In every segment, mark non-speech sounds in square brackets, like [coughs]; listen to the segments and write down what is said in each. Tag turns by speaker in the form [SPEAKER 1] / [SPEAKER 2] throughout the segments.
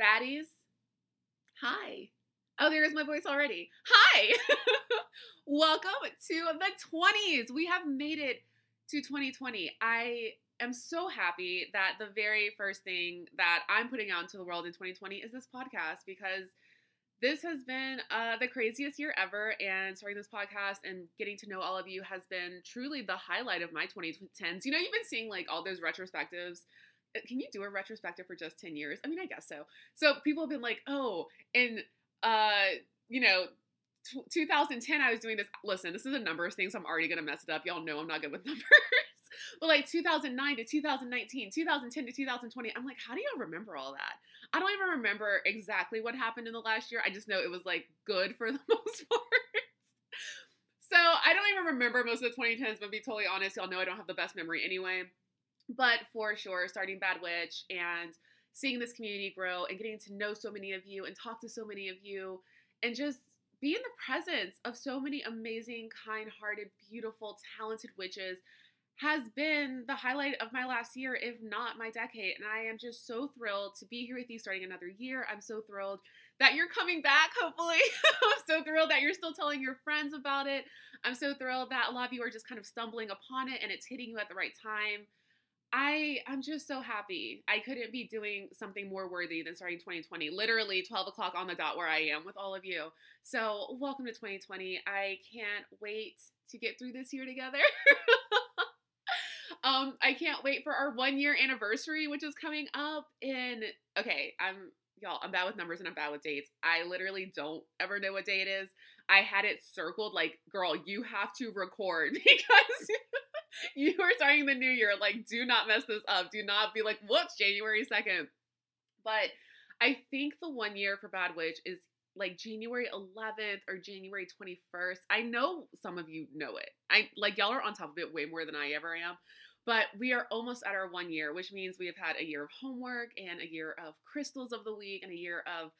[SPEAKER 1] Baddies, hi. Oh, there is my voice already. Hi. [laughs] Welcome to the 20s. We have made it to 2020. I am so happy that the very first thing that I'm putting out into the world in 2020 is this podcast because this has been uh, the craziest year ever. And starting this podcast and getting to know all of you has been truly the highlight of my 2010s. You know, you've been seeing like all those retrospectives can you do a retrospective for just 10 years? I mean, I guess so. So people have been like, oh, in, uh, you know, t- 2010, I was doing this. Listen, this is a number of things. I'm already going to mess it up. Y'all know I'm not good with [laughs] numbers. but like 2009 to 2019, 2010 to 2020, I'm like, how do y'all remember all that? I don't even remember exactly what happened in the last year. I just know it was like good for [laughs] the most part. so I don't even remember most of the 2010s, but to be totally honest, y'all know I don't have the best memory anyway. But for sure, starting Bad Witch and seeing this community grow and getting to know so many of you and talk to so many of you and just be in the presence of so many amazing, kind hearted, beautiful, talented witches has been the highlight of my last year, if not my decade. And I am just so thrilled to be here with you starting another year. I'm so thrilled that you're coming back, hopefully. [laughs] I'm so thrilled that you're still telling your friends about it. I'm so thrilled that a lot of you are just kind of stumbling upon it and it's hitting you at the right time. I I'm just so happy. I couldn't be doing something more worthy than starting 2020. Literally 12 o'clock on the dot where I am with all of you. So welcome to 2020. I can't wait to get through this year together. [laughs] um, I can't wait for our one year anniversary, which is coming up in okay, I'm y'all, I'm bad with numbers and I'm bad with dates. I literally don't ever know what day it is. I had it circled like, girl, you have to record [laughs] because [laughs] you are starting the new year. Like, do not mess this up. Do not be like, whoops, January 2nd. But I think the one year for Bad Witch is like January 11th or January 21st. I know some of you know it. I like y'all are on top of it way more than I ever am. But we are almost at our one year, which means we have had a year of homework and a year of crystals of the week and a year of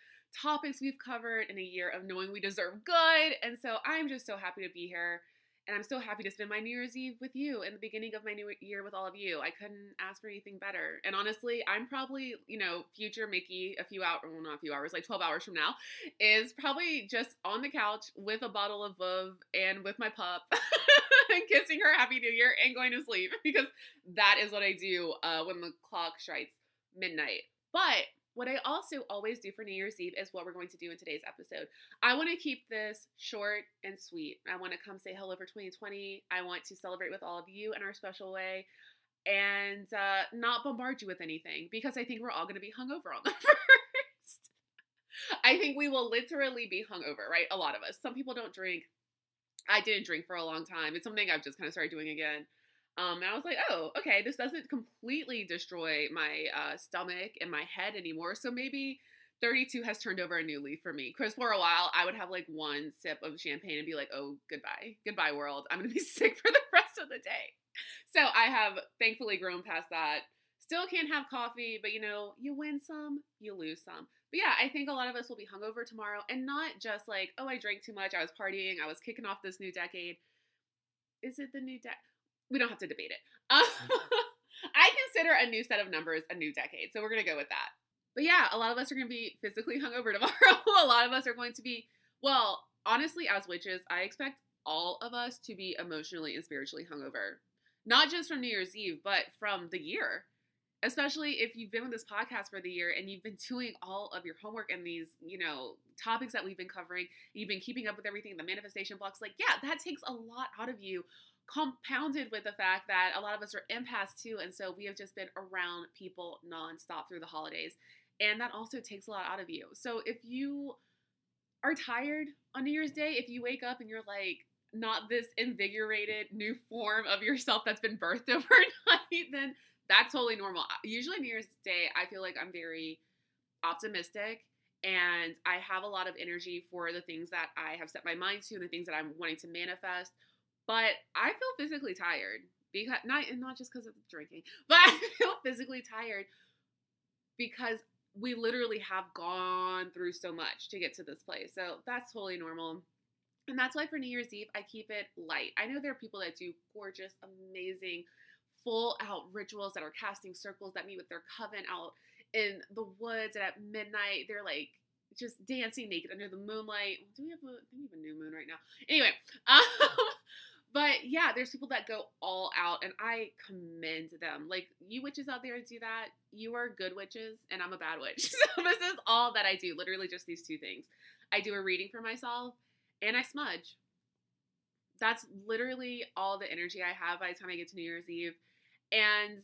[SPEAKER 1] topics we've covered and a year of knowing we deserve good. And so I'm just so happy to be here. And I'm so happy to spend my New Year's Eve with you and the beginning of my new year with all of you. I couldn't ask for anything better. And honestly, I'm probably, you know, future Mickey a few hours, well, not a few hours, like 12 hours from now, is probably just on the couch with a bottle of Veuve and with my pup [laughs] and kissing her Happy New Year and going to sleep [laughs] because that is what I do uh, when the clock strikes midnight. But what I also always do for New Year's Eve is what we're going to do in today's episode. I want to keep this short and sweet. I want to come say hello for 2020. I want to celebrate with all of you in our special way and uh, not bombard you with anything because I think we're all going to be hungover on the [laughs] first. I think we will literally be hungover, right? A lot of us. Some people don't drink. I didn't drink for a long time. It's something I've just kind of started doing again. Um, and I was like, oh, okay, this doesn't completely destroy my uh, stomach and my head anymore. So maybe 32 has turned over a new leaf for me. Because for a while, I would have like one sip of champagne and be like, oh, goodbye. Goodbye, world. I'm going to be [laughs] sick for the rest of the day. So I have thankfully grown past that. Still can't have coffee, but you know, you win some, you lose some. But yeah, I think a lot of us will be hungover tomorrow and not just like, oh, I drank too much, I was partying, I was kicking off this new decade. Is it the new decade? We don't have to debate it. [laughs] Um, I consider a new set of numbers a new decade, so we're gonna go with that. But yeah, a lot of us are gonna be physically [laughs] hungover tomorrow. [laughs] a lot of us are going to be, well, honestly, as witches, I expect all of us to be emotionally and spiritually hungover. Not just from New Year's Eve, but from the year. Especially if you've been with this podcast for the year and you've been doing all of your homework and these, you know, topics that we've been covering, you've been keeping up with everything, the manifestation blocks, like, yeah, that takes a lot out of you compounded with the fact that a lot of us are empaths too. And so we have just been around people nonstop through the holidays. And that also takes a lot out of you. So if you are tired on New Year's Day, if you wake up and you're like, not this invigorated new form of yourself that's been birthed [laughs] overnight, then that's totally normal. Usually, New Year's Day, I feel like I'm very optimistic and I have a lot of energy for the things that I have set my mind to and the things that I'm wanting to manifest. But I feel physically tired because not and not just because of drinking, [laughs] but I feel physically tired because we literally have gone through so much to get to this place. So that's totally normal. And that's why for New Year's Eve, I keep it light. I know there are people that do gorgeous, amazing, full out rituals that are casting circles that meet with their coven out in the woods and at midnight they're like just dancing naked under the moonlight. Do we have we have a new moon right now? Anyway, [laughs] um, but yeah, there's people that go all out, and I commend them. Like you witches out there do that. You are good witches, and I'm a bad witch. [laughs] So this is all that I do. Literally, just these two things. I do a reading for myself, and I smudge. That's literally all the energy I have by the time I get to New Year's Eve, and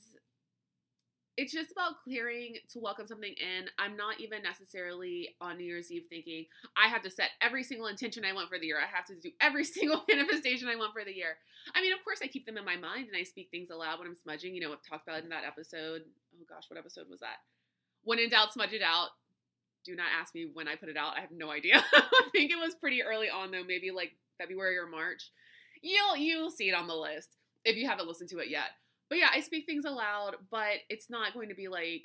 [SPEAKER 1] it's just about clearing to welcome something in. I'm not even necessarily on New Year's Eve thinking I have to set every single intention I want for the year. I have to do every [laughs] single manifestation I want for the year. I mean, of course, I keep them in my mind and I speak things aloud when I'm smudging. You know, I've talked about it in that episode. Oh gosh, what episode was that? When in doubt, smudge it out. Do not ask me when I put it out. I have no idea. [laughs] I think it was pretty early on though, maybe like February or March. You'll you'll see it on the list if you haven't listened to it yet. But yeah, I speak things aloud, but it's not going to be like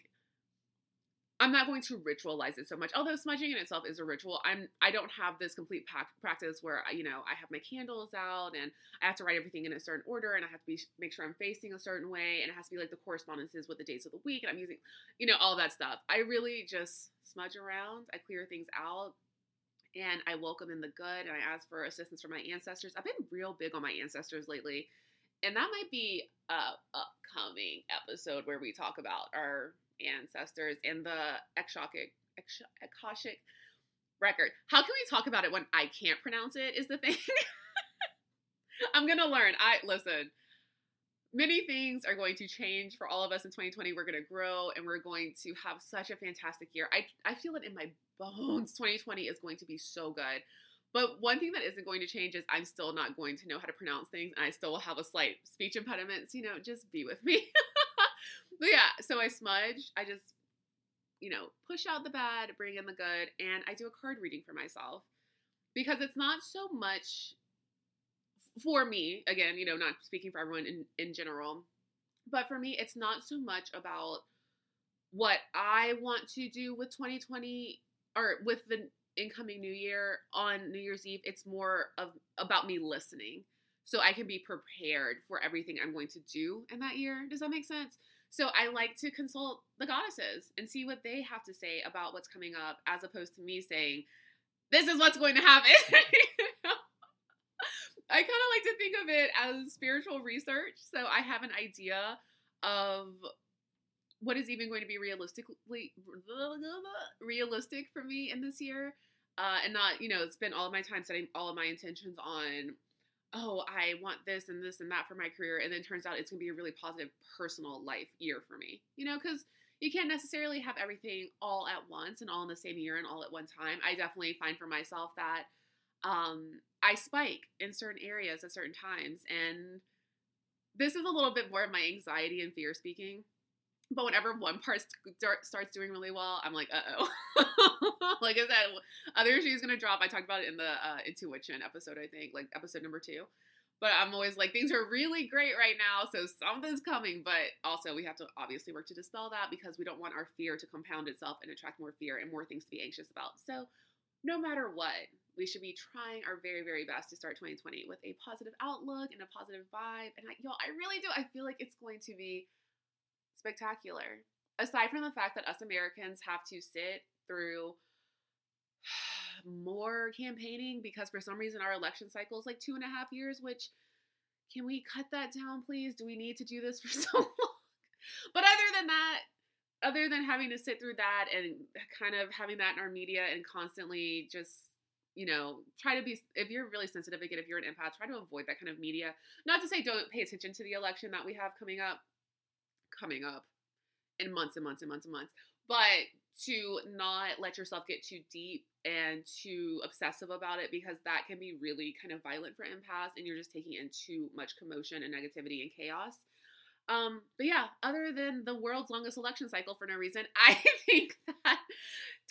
[SPEAKER 1] I'm not going to ritualize it so much. Although smudging in itself is a ritual, I'm I don't have this complete practice where you know I have my candles out and I have to write everything in a certain order and I have to be make sure I'm facing a certain way and it has to be like the correspondences with the days of the week and I'm using you know all that stuff. I really just smudge around. I clear things out and I welcome in the good and I ask for assistance from my ancestors. I've been real big on my ancestors lately and that might be a upcoming episode where we talk about our ancestors and the Akashic, Akashic record. How can we talk about it when I can't pronounce it? Is the thing. [laughs] I'm gonna learn. I listen. Many things are going to change for all of us in 2020. We're going to grow and we're going to have such a fantastic year. I, I feel it in my bones. [laughs] 2020 is going to be so good. But one thing that isn't going to change is I'm still not going to know how to pronounce things and I still will have a slight speech impediment. So, you know, just be with me. [laughs] but yeah, so I smudge. I just, you know, push out the bad, bring in the good, and I do a card reading for myself because it's not so much for me, again, you know, not speaking for everyone in, in general, but for me, it's not so much about what I want to do with 2020 or with the incoming new year on New Year's Eve, it's more of about me listening. So I can be prepared for everything I'm going to do in that year. Does that make sense? So I like to consult the goddesses and see what they have to say about what's coming up as opposed to me saying, this is what's going to happen. [laughs] I kind of like to think of it as spiritual research. So I have an idea of what is even going to be realistically realistic for me in this year uh, and not you know spend all of my time setting all of my intentions on oh i want this and this and that for my career and then turns out it's going to be a really positive personal life year for me you know because you can't necessarily have everything all at once and all in the same year and all at one time. I definitely find for myself that um, i spike in certain areas at certain times and this is a little bit more of my anxiety and fear speaking but whenever one part starts doing really well, I'm like, uh oh. [laughs] like I said, other shoes gonna drop. I talked about it in the uh, intuition episode, I think, like episode number two. But I'm always like, things are really great right now, so something's coming. But also, we have to obviously work to dispel that because we don't want our fear to compound itself and attract more fear and more things to be anxious about. So, no matter what, we should be trying our very, very best to start 2020 with a positive outlook and a positive vibe. And I, y'all, I really do. I feel like it's going to be spectacular. Aside from the fact that us Americans have to sit through [sighs] more campaigning because for some reason our election cycle is like two and a half years, which can we cut that down, please? Do we need to do this for [laughs] so long? But other than that, other than having to sit through that and kind of having that in our media and constantly just you know, try to be, if you're really sensitive again, if you're an empath, try to avoid that kind of media. Not to say don't pay attention to the election that we have coming up, coming up in months and months and months and months. But to not let yourself get too deep and too obsessive about it because that can be really kind of violent for empaths and you're just taking in too much commotion and negativity and chaos. Um, but yeah, other than the world's longest election cycle for no reason, [laughs] I think that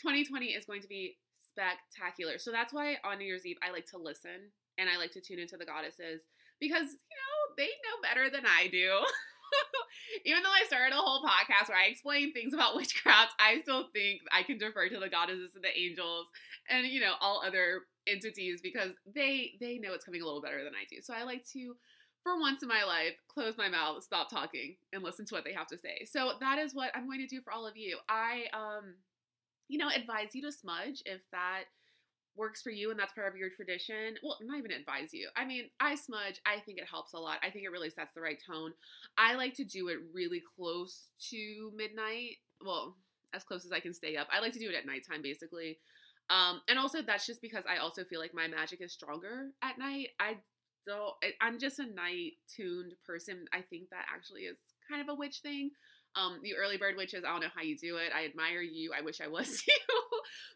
[SPEAKER 1] 2020 is going to be spectacular. So that's why on New Year's Eve I like to listen and I like to tune into the goddesses because, you know, they know better than I do. [laughs] [laughs] even though I started a whole podcast where I explain things about [laughs] witchcraft, I still think I can defer to the goddesses and the angels and you know all other entities because they they know it's coming a little better than I do. So I like to for once in my life, close my mouth, stop talking, and listen to what they have to say. So that is what I'm going to do for all of you. I, um, you know, advise you to smudge if that works for you and that's part of your tradition. Well, I'm not even advise you. I mean, I smudge. I think it helps a lot. I think it really sets the right tone. I like to do it really close to midnight. Well, as close as I can stay up. I like to do it at nighttime, basically. Um, and also that's just because I also feel like my magic is stronger at night. I don't. I'm just a night tuned person. I think that actually is kind of a witch thing. Um, the early bird witches, I don't know how you do it. I admire you. I wish I was [laughs] you.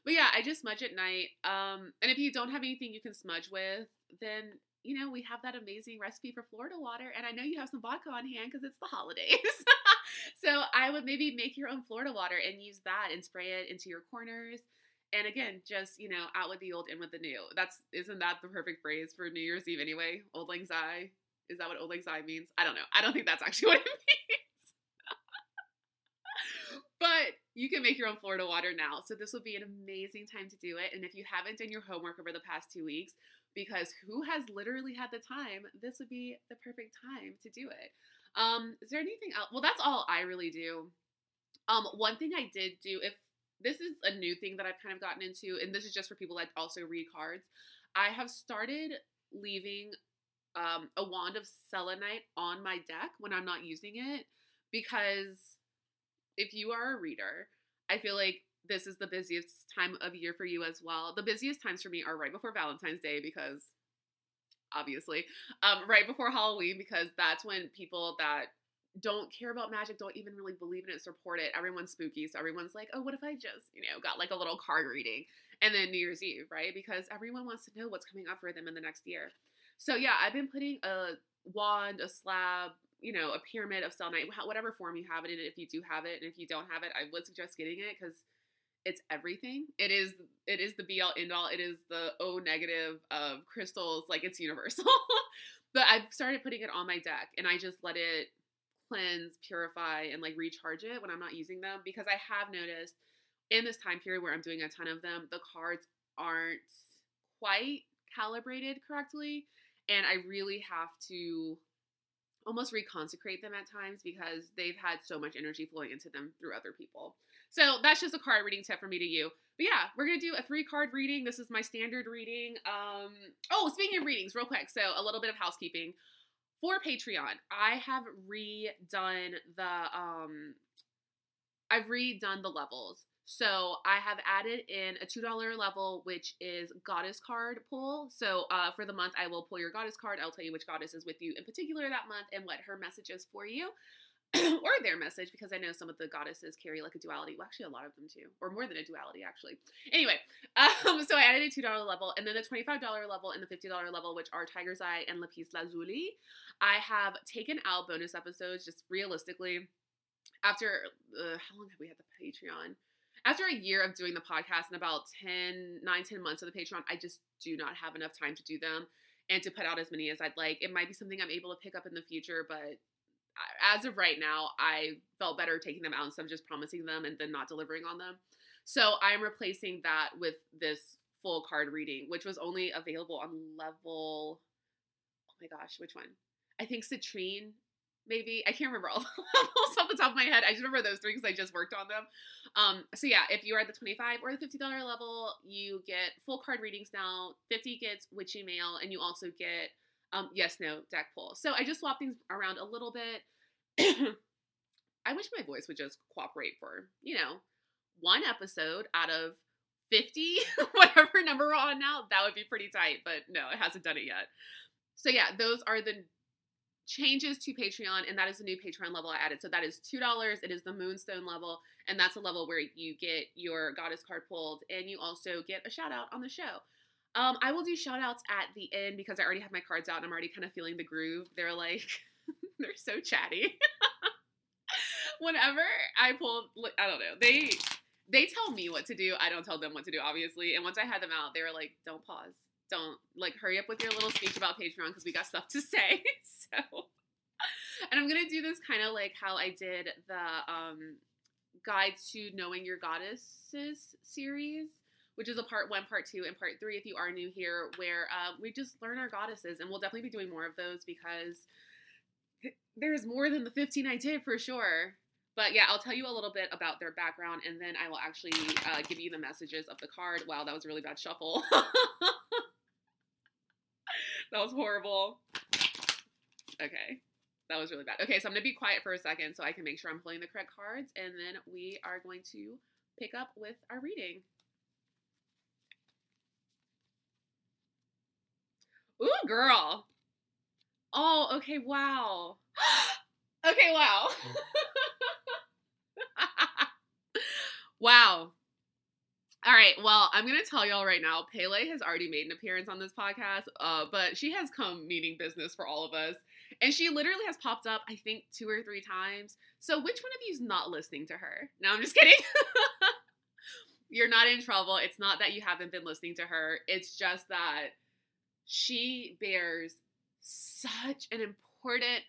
[SPEAKER 1] but yeah, I just smudge at night. Um, and if you don't have anything you can smudge with, then you know we have that amazing recipe for Florida water, and I know you have some vodka on hand because it's the holidays. [laughs] so I would maybe make your own Florida water and use that and spray it into your corners. And again, just you know, out with the old, in with the new. That's isn't that the perfect phrase for New Year's Eve anyway? Auld Lang Syne. Is that what Auld Lang Syne means? I don't know. I don't think that's actually [laughs] what it means. But you can make your own Florida water now. So this will be an amazing time to do it. And if you haven't done your homework over the past two weeks, because who has literally had the time, this would be the perfect time to do it. Um, is there anything else? Well, that's all I really do. Um, one thing I did do, if this is a new thing that I've kind of gotten into, and this is just for people that also read cards. I have started leaving um, a wand of selenite on my deck when I'm not using it because if you are a reader, I feel like this is the busiest time of year for you as well. The busiest times for me are right before Valentine's Day because obviously, um, right before Halloween because that's when people that don't care about magic, don't even really believe in it, support it. Everyone's spooky. So everyone's like, oh, what if I just, you know, got like a little card reading? And then New Year's Eve, right? Because everyone wants to know what's coming up for them in the next year. So yeah, I've been putting a wand, a slab, you know, a pyramid of selenite, whatever form you have it in, if you do have it. And if you don't have it, I would suggest getting it because it's everything. It is it is the be all end all. It is the O negative of crystals. Like it's universal. [laughs] but I've started putting it on my deck and I just let it cleanse, purify, and like recharge it when I'm not using them because I have noticed in this time period where I'm doing a ton of them, the cards aren't quite calibrated correctly. And I really have to almost reconsecrate them at times because they've had so much energy flowing into them through other people. So that's just a card reading tip for me to you. But yeah, we're gonna do a three card reading. This is my standard reading. Um, oh, speaking of readings, real quick. So a little bit of housekeeping for Patreon, I have redone the um I've redone the levels. So I have added in a $2 level, which is goddess card pull. So uh, for the month, I will pull your goddess card. I'll tell you which goddess is with you in particular that month and what her message is for you. [clears throat] or their message because I know some of the goddesses carry like a duality. Well, actually, a lot of them too, or more than a duality, actually. Anyway, [laughs] um, so I added a $2 level and then the $25 level and the $50 level, which are Tiger's Eye and Lapis Lazuli. I have taken out bonus episodes just realistically after uh, how long have we had the Patreon? After a year of doing the podcast and about 10, 9, 10 months of the Patreon, I just do not have enough time to do them and to put out as many as I'd like. It might be something I'm able to pick up in the future, but as of right now, I felt better taking them out instead of just promising them and then not delivering on them. So I'm replacing that with this full card reading, which was only available on level. Oh my gosh, which one? I think Citrine, maybe. I can't remember all [laughs] the levels off the top of my head. I just remember those three because I just worked on them. Um, so yeah, if you are at the 25 or the $50 level, you get full card readings now. 50 gets witchy mail, and you also get um, yes, no, deck pull. So I just swapped things around a little bit. [coughs] I wish my voice would just cooperate for, you know, one episode out of 50, [laughs] whatever number we're on now. That would be pretty tight, but no, it hasn't done it yet. So yeah, those are the changes to Patreon, and that is the new Patreon level I added. So that is $2. It is the Moonstone level, and that's a level where you get your goddess card pulled, and you also get a shout out on the show. Um, I will do shout outs at the end because I already have my cards out and I'm already kind of feeling the groove. They're like, [laughs] they're so chatty. [laughs] Whenever I pull, I don't know, they they tell me what to do. I don't tell them what to do, obviously. And once I had them out, they were like, don't pause. Don't like hurry up with your little speech about Patreon because we got stuff to [laughs] say. so, and I'm gonna do this kind of like how I did the um, guide to knowing your goddesses series which is a part one, part two, and part three if you are new here, where uh, we just learn our goddesses. And we'll definitely be doing more of those because there's more than the 15 I did for sure. But yeah, I'll tell you a little bit about their background and then I will actually uh, give you the messages of the card. Wow, that was a really bad shuffle. [laughs] that was horrible. Okay. That was really bad. Okay, so I'm going to be quiet for a second so I can make sure I'm pulling the correct cards, and then we are going to pick up with our reading. Ooh, girl. Oh, okay, wow. [gasps] okay, wow. [laughs] wow. All right. Well, I'm gonna tell y'all right now. Pele has already made an appearance on this podcast, uh, but she has come meaning business for all of us, and she literally has popped up, I think, two or three times. So, which one of you is not listening to her? No, I'm just [laughs] kidding. You're not in trouble. It's not that you haven't been listening to her. It's just that she bears such an important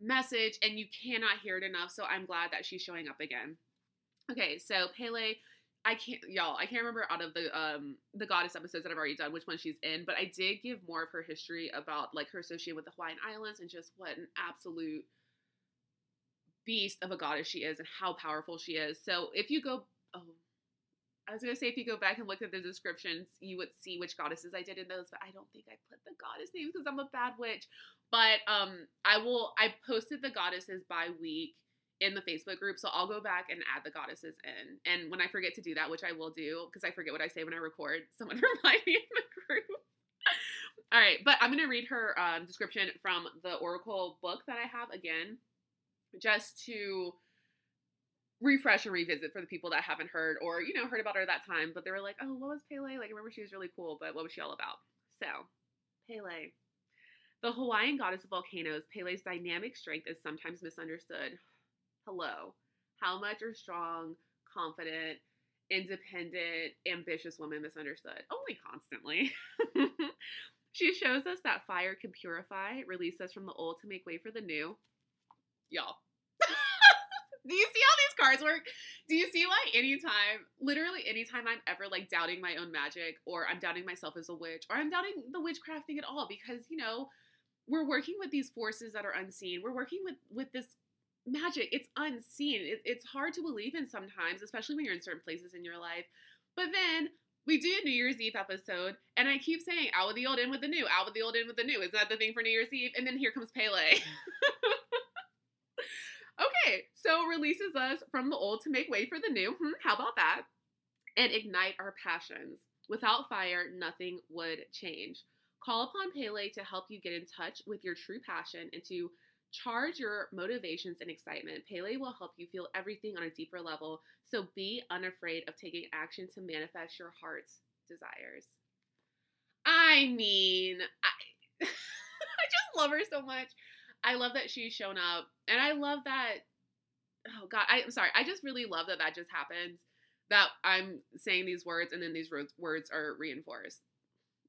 [SPEAKER 1] message, and you cannot hear it enough. So, I'm glad that she's showing up again. Okay, so Pele I can't y'all, I can't remember out of the um the goddess episodes that I've already done which one she's in, but I did give more of her history about like her association with the Hawaiian Islands and just what an absolute beast of a goddess she is and how powerful she is. So if you go oh I was gonna say if you go back and look at the descriptions, you would see which goddesses I did in those, but I don't think I put the goddess names because I'm a bad witch. But um I will I posted the goddesses by week in the Facebook group. So I'll go back and add the goddesses in. And when I forget to do that, which I will do because I forget what I say when I record, [laughs] someone remind me in the group. [laughs] All right, but I'm going to read her um, description from the Oracle book that I have again, just to refresh and revisit for the people that haven't heard or, you know, heard about her that time, but they were like, oh, what was Pele? Like, I remember she was really cool, but what was she all about? So, Pele. The Hawaiian goddess of volcanoes, Pele's dynamic strength is sometimes misunderstood. Hello. How much are strong, confident, independent, ambitious women misunderstood? Only constantly. [laughs] she shows us that fire can purify, release us from the old to make way for the new. Y'all. [laughs] Do you see how these cards work? Do you see why anytime, literally anytime I'm ever like doubting my own magic or I'm doubting myself as a witch or I'm doubting the witchcraft thing at all because, you know, we're working with these forces that are unseen. We're working with with this magic. It's unseen. It, it's hard to believe in sometimes, especially when you're in certain places in your life. But then we do a New Year's Eve episode, and I keep saying, out with the old, in with the new, out with the old, in with the new. Is that the thing for New Year's Eve? And then here comes Pele. [laughs] okay, so releases us from the old to make way for the new. Hmm, how about that? And ignite our passions. Without fire, nothing would change. Call upon Pele to help you get in touch with your true passion and to Charge your motivations and excitement. Pele will help you feel everything on a deeper level, so be unafraid of taking action to manifest your heart's desires. I mean, I, [laughs] I just love her so much. I love that she's shown up, and I love that. Oh God, I, I'm sorry. I just really love that that just happened. That I'm saying these words, and then these words are reinforced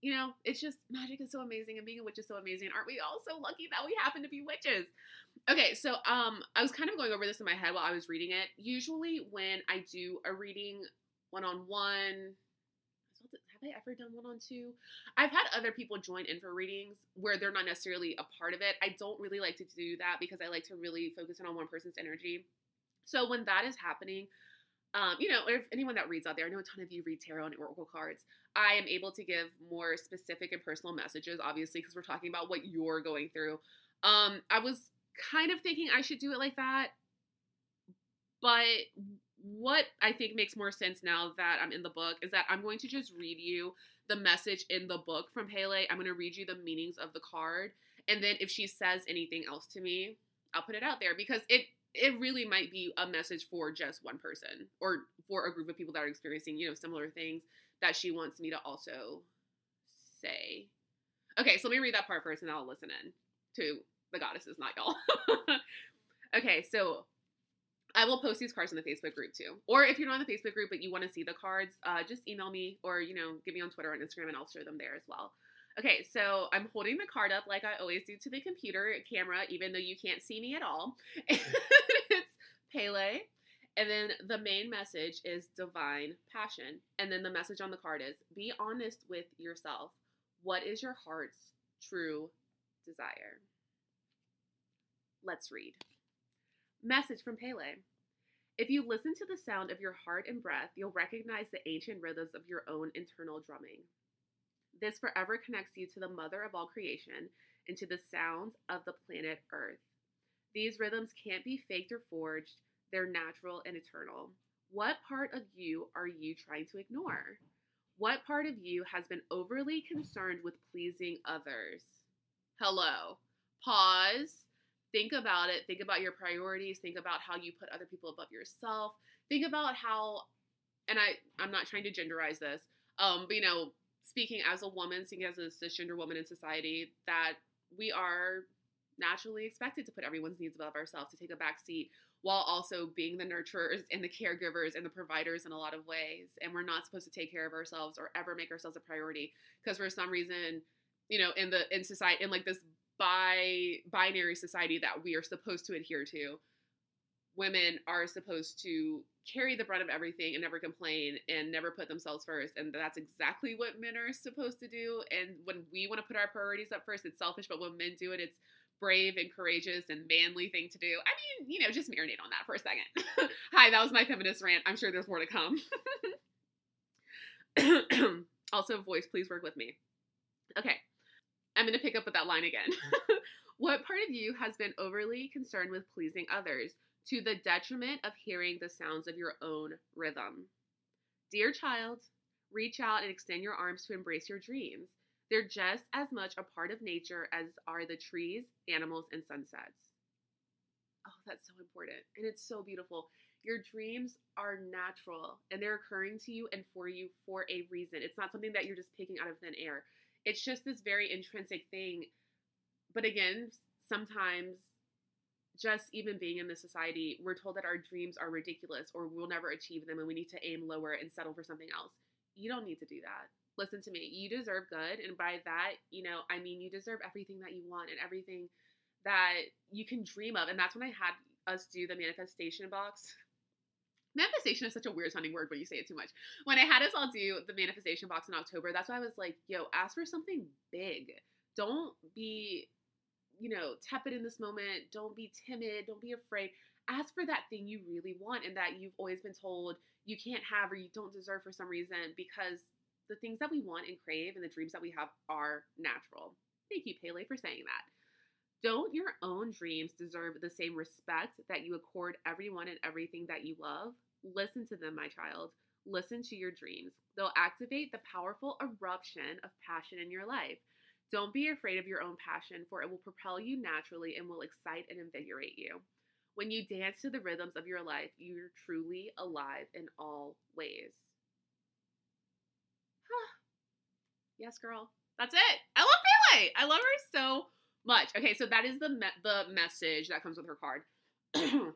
[SPEAKER 1] you know, it's just magic is so amazing and being a witch is so amazing. Aren't we all so lucky that we happen to be witches? Okay, so um I was kind of going over this in my head while I was reading it. Usually when I do a reading one on one, have I ever done one on two? I've had other people join in for readings where they're not necessarily a part of it. I don't really like to do that because I like to really focus in on one person's energy. So when that is happening, um, you know, if anyone that reads out there, I know a ton of you read tarot and oracle cards. I am able to give more specific and personal messages, obviously, because we're talking about what you're going through. Um, I was kind of thinking I should do it like that, but what I think makes more sense now that I'm in the book is that I'm going to just read you the message in the book from Pele. I'm going to read you the meanings of the card, and then if she says anything else to me, I'll put it out there because it it really might be a message for just one person or for a group of people that are experiencing, you know, similar things that she wants me to also say. Okay, so let me read that part first and I'll listen in to the goddesses, not y'all. [laughs] okay, so I will post these cards in the Facebook group too. Or if you're not in the Facebook group but you want to see the cards, uh, just email me or, you know, give me on Twitter and Instagram and I'll share them there as well. Okay, so I'm holding the card up like I always do to the computer camera, even though you can't see me at all. [laughs] it's Pele, And then the main message is divine passion. And then the message on the card is be honest with yourself. What is your heart's true desire? Let's read. Message from Pele. If you listen to the sound of your heart and breath, you'll recognize the ancient rhythms of your own internal drumming. This forever connects you to the mother of all creation and to the sounds of the planet Earth. These rhythms can't be faked or forged, they're natural and eternal. What part of you are you trying to ignore? What part of you has been overly concerned with pleasing others? Hello. Pause. Think about it. Think about your priorities. Think about how you put other people above yourself. Think about how, and I, I'm not trying to genderize this, um, but you know, speaking as a woman, speaking as a cisgender woman in society, that we are naturally expected to put everyone's needs above ourselves, to take a back seat, while also being the nurturers and the caregivers and the providers in a lot of ways. And we're not supposed to take care of ourselves or ever make ourselves a priority because for some reason, you know, in the in society in like this bi binary society that we are supposed to adhere to, women are supposed to carry the brunt of everything and never complain and never put themselves first. And that's exactly what men are supposed to do. And when we want to put our priorities up first, it's selfish. But when men do it, it's brave and courageous and manly thing to do. I mean, you know, just marinate on that for a second. [laughs] Hi, that was my feminist rant. I'm sure there's more to come. [coughs] also, voice, please work with me. Okay, I'm going to pick up with that line again. [laughs] what part of you has been overly concerned with pleasing others to the detriment of hearing the sounds of your own rhythm? Dear child, reach out and extend your arms to embrace your dreams. They're just as much a part of nature as are the trees, animals, and sunsets. Oh, that's so important. And it's so beautiful. Your dreams are natural and they're occurring to you and for you for a reason. It's not something that you're just picking out of thin air. It's just this very intrinsic thing. But again, sometimes just even being in this society, we're told that our dreams are ridiculous or we'll never achieve them and we need to aim lower and settle for something else. You don't need to do that listen to me. You deserve good. And by that, you know, I mean, you deserve everything that you want and everything that you can dream of. And that's when I had us do the manifestation box. Manifestation is such a weird sounding word when you say it too much. When I had us all do the manifestation box in October, that's why I was like, yo, ask for something big. Don't be, you know, tepid in this moment. Don't be timid. Don't be afraid. Ask for that thing you really want and that you've always been told you can't have or you don't deserve for some reason because the things that we want and crave and the dreams that we have are natural. Thank you, Pele, for saying that. Don't your own dreams deserve the same respect that you accord everyone and everything that you love? Listen to them, my child. Listen to your dreams. They'll activate the powerful eruption of passion in your life. Don't be afraid of your own passion, for it will propel you naturally and will excite and invigorate you. When you dance to the rhythms of your life, you're truly alive in all ways. yes, girl. That's it. I love Pele. I love her so much. Okay, so that is the me- the message that comes with her card. [clears throat]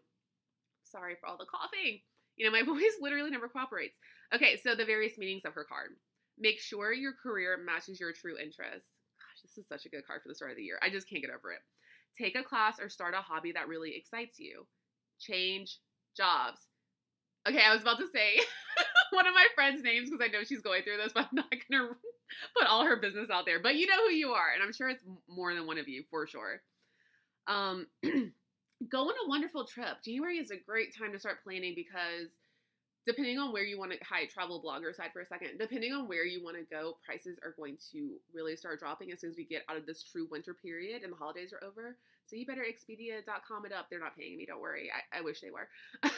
[SPEAKER 1] Sorry for all the coughing. You know, my [laughs] voice literally never cooperates. Okay, so the various meanings of her card. Make sure your career matches your true interests. This is such a good card for the start of the year. I just can't get over it. Take a class or start a hobby that really excites you. Change jobs. Okay, I was about to say [laughs] one of my friends' names because I know she's going through this, but I'm not gonna [laughs] put all her business out there. But you know who you are, and I'm sure it's more than one of you for sure. Um, [clears throat] go on a wonderful trip. January is a great time to start planning because depending on where you want to hi travel blogger side for a second depending on where you want to go prices are going to really start dropping as soon as we get out of this true winter period and the holidays are over so you better expedia.com it up they're not paying me don't worry i, I wish they were [laughs]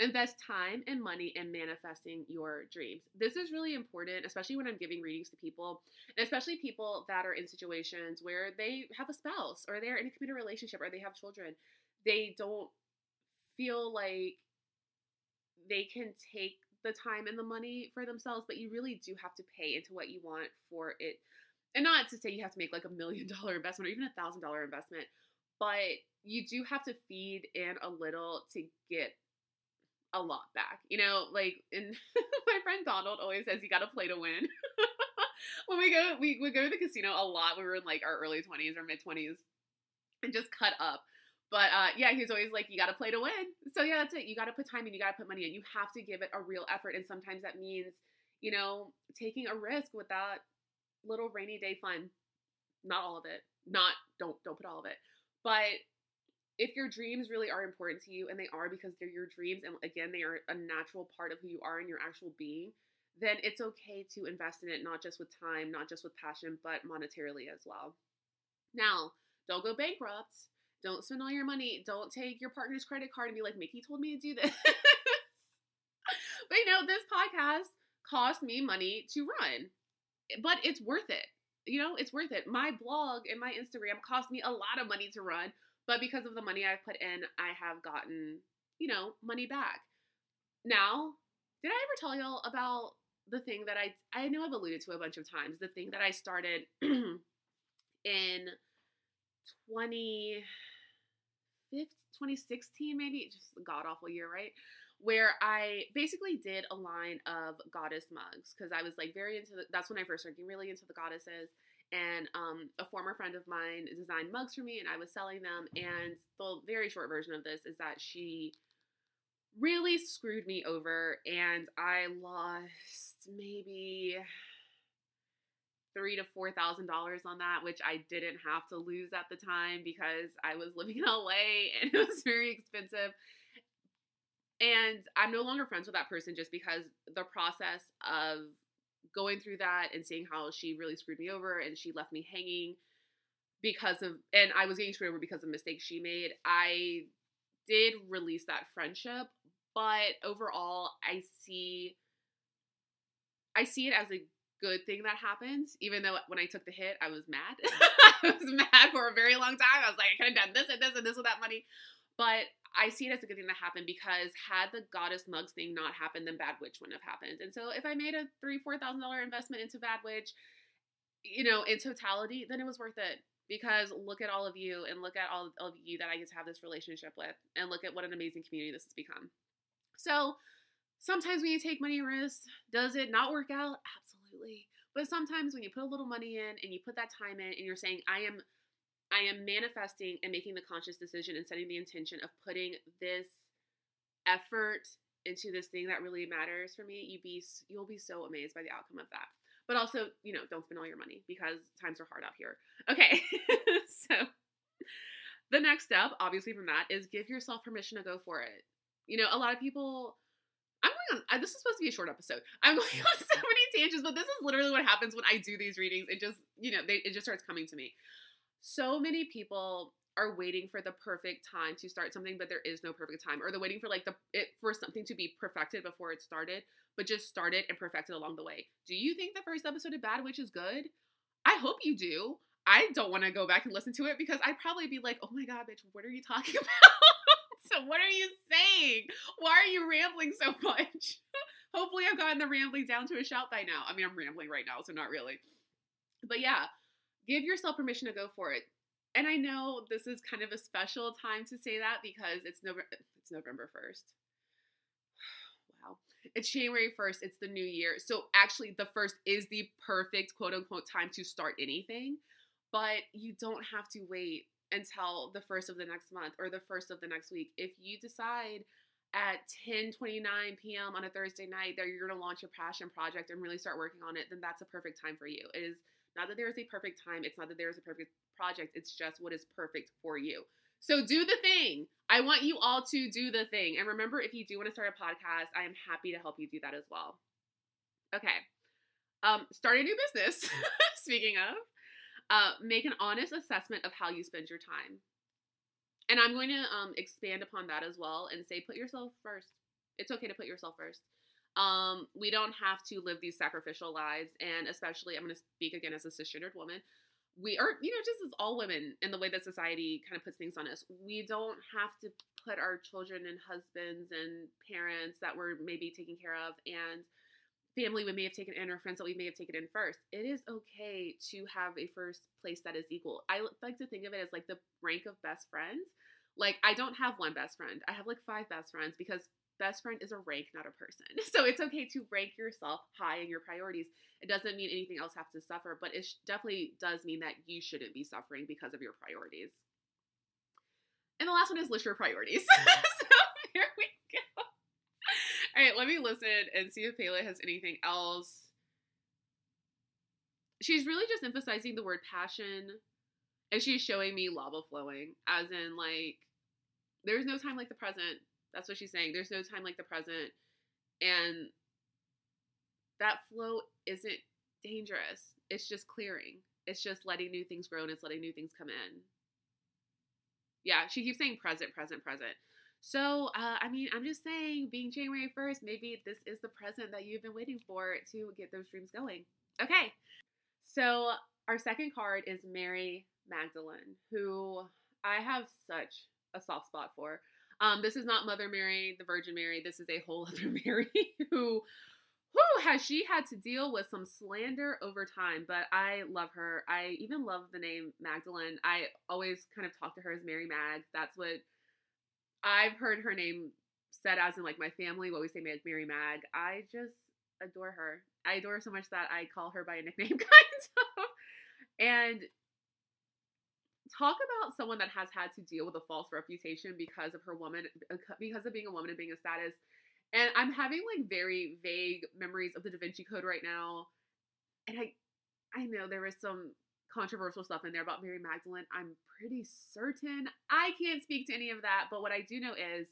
[SPEAKER 1] Invest time and money in manifesting your dreams. This is really important, especially when I'm giving readings to people, and especially people that are in situations where they have a spouse or they're in a committed relationship or they have children. They don't feel like they can take the time and the money for themselves, but you really do have to pay into what you want for it. And not to say you have to make like a million [laughs] dollar investment or even a thousand dollar investment, but you do have to feed in a little to get a lot back. You know, like and [laughs] my friend Donald always says you got to play to win. [laughs] when we go we would go to the casino a lot we were in like our early 20s or mid 20s and just cut up. But uh, yeah, he's always like, you got to play to win. So yeah, that's it. You got to put time in. You got to put money in. You have to give it a real effort. And sometimes that means, you know, taking a risk with that little rainy day fun. Not all of it. Not don't don't put all of it. But if your dreams really are important to you and they are because they're your dreams and again they are a natural part of who you are and your actual being then it's okay to invest in it not just with time not just with passion but monetarily as well now don't go bankrupt don't spend all your money don't take your partner's credit card and be like mickey told me to do this. [laughs] But you know this podcast cost me money to run but it's worth it. You know it's worth it. My blog and my instagram cost me a lot of money to run but because of the money I've put in, I have gotten, you know, money back. Now, did I ever tell y'all about the thing that I I know I've alluded to a bunch of times, the thing that I started [clears throat] in 20 2016 maybe, just a god awful year, right? Where I basically did a line of goddess mugs because I was like very into the, that's when I first started getting really into the goddesses and um, a former friend of mine designed mugs for me and i was selling them and the very short version of this is that she really screwed me over and i lost maybe three to four thousand dollars on that which i didn't have to lose at the time because i was [laughs] living in la and it was very expensive and i'm no longer friends with that person just because the process of going through that and seeing how she really screwed me over and she left me hanging because of and I was getting screwed over because of mistakes she made. I did release that friendship, but overall I see I see it as a good thing that happened, even though when I took the hit, I was mad. Mm. [laughs] I was mad for a very long time. I was like, I could have done this and this and this with that money. But I see it as a good thing that happened because had the goddess mugs thing not happened, then Bad Witch wouldn't have happened. And so if I made a three, four thousand dollar investment into Bad Witch, you know, in totality, then it was worth it. Because look at all of you and look at all of you that I get to have this relationship with, and look at what an amazing community this has become. So sometimes when you take money risks, does it not work out? Absolutely. But sometimes when you put a little money in and you put that time in and you're saying, I am I am manifesting and making the conscious decision and setting the intention of putting this effort into this thing that really matters for me, you be you'll be so amazed by the outcome of that. But also, you know, don't spend all your money because times are hard out here. Okay. [laughs] so the next step, obviously from that, is give yourself permission to go for it. You know, a lot of people going on this is supposed to be a short episode. I'm [laughs] going on so many tangents, but this is literally what happens when I do these readings. It just, you know, they, it just starts coming to me. So many people are waiting for the perfect time to start something but there is no perfect time or they're waiting for like the it for something to be perfected before it started but just started and perfected along the way. Do you think the first episode of bad witch is good? I hope you do. I don't want to go back and listen to it because i'd probably be like oh my god bitch what are you talking [laughs] about what are you saying why are you rambling so [laughs] much hopefully i've gotten the rambling down to a shout by now i mean i'm rambling right now so not really but yeah give yourself permission to go for it. And I know this is kind of a special time to say that because it's November it's November 1st. [sighs] wow. It's January 1st, it's the new year. So actually the first is the perfect quote unquote time to start anything, but you don't have to wait until the first of the next month or the first of the next week. If you decide at 10 29 p.m. on a Thursday night that you're gonna launch your passion project and really start working on it, then that's a perfect time for you. It is not that there is a perfect time, it's not that there is a perfect project, it's just what is perfect for you. So do the thing. I want you all to do the thing. And remember, if you do want to start a podcast, I am happy to help you do that as well. Okay. Um, start a new business. [laughs] Speaking of, uh, make an honest assessment of how you spend your time. And I'm going to um, expand upon that as well and say, put yourself first. It's okay to put yourself first. Um, we don't have to live these sacrificial lives, and especially, I'm going to speak again as a cisgendered woman. We are, you know, just as all women in the way that society kind of puts things on us, we don't have to put our children and husbands and parents that we're maybe taking care of and family we may have taken in or friends that we may have taken in first. It is okay to have a first place that is equal. I like to think of it as like the rank of best friends. Like I don't have one best friend. I have like five best friends because best friend is a rank, not a person. [laughs] So it's okay to rank yourself high in your priorities. It doesn't mean anything else has to suffer, but it definitely does mean that you shouldn't be suffering because of your priorities. And the last one is list your priorities. [laughs] so [laughs] there we. All right, let me listen and see if Pele has anything else. She's really just emphasizing the word passion and she's showing me lava flowing, as in, like, there's no time like the present. That's what she's saying. There's no time like the present. And that flow isn't dangerous. It's just clearing. It's just letting new things grow and it's letting new things come in. Yeah, she keeps saying present, present, present. So, uh, I mean, I'm just saying, being January 1st, maybe this is the present that you've been waiting for to get those dreams going. Okay, so our second card is Mary Magdalene, who I have such a soft spot for. Um, this is not Mother Mary, the Virgin Mary. This is a whole [laughs] other Mary who who has she had to deal with some slander over time, but I love her. I even love the name Magdalene. I always kind of talk to her as Mary Mag. That's what I've heard her name said as in like my family will always say Mary Mag. I just adore her. I adore her so much that I call her by a [laughs] nickname kind of. And talk about someone that has had to deal with a false reputation because of her woman uh, because of being a woman and being a status and I'm having like very vague memories of the Da Vinci Code right now. And I I know there was some controversial stuff in there about Mary Magdalene. I'm pretty certain I can't speak to any of that, but what I do know is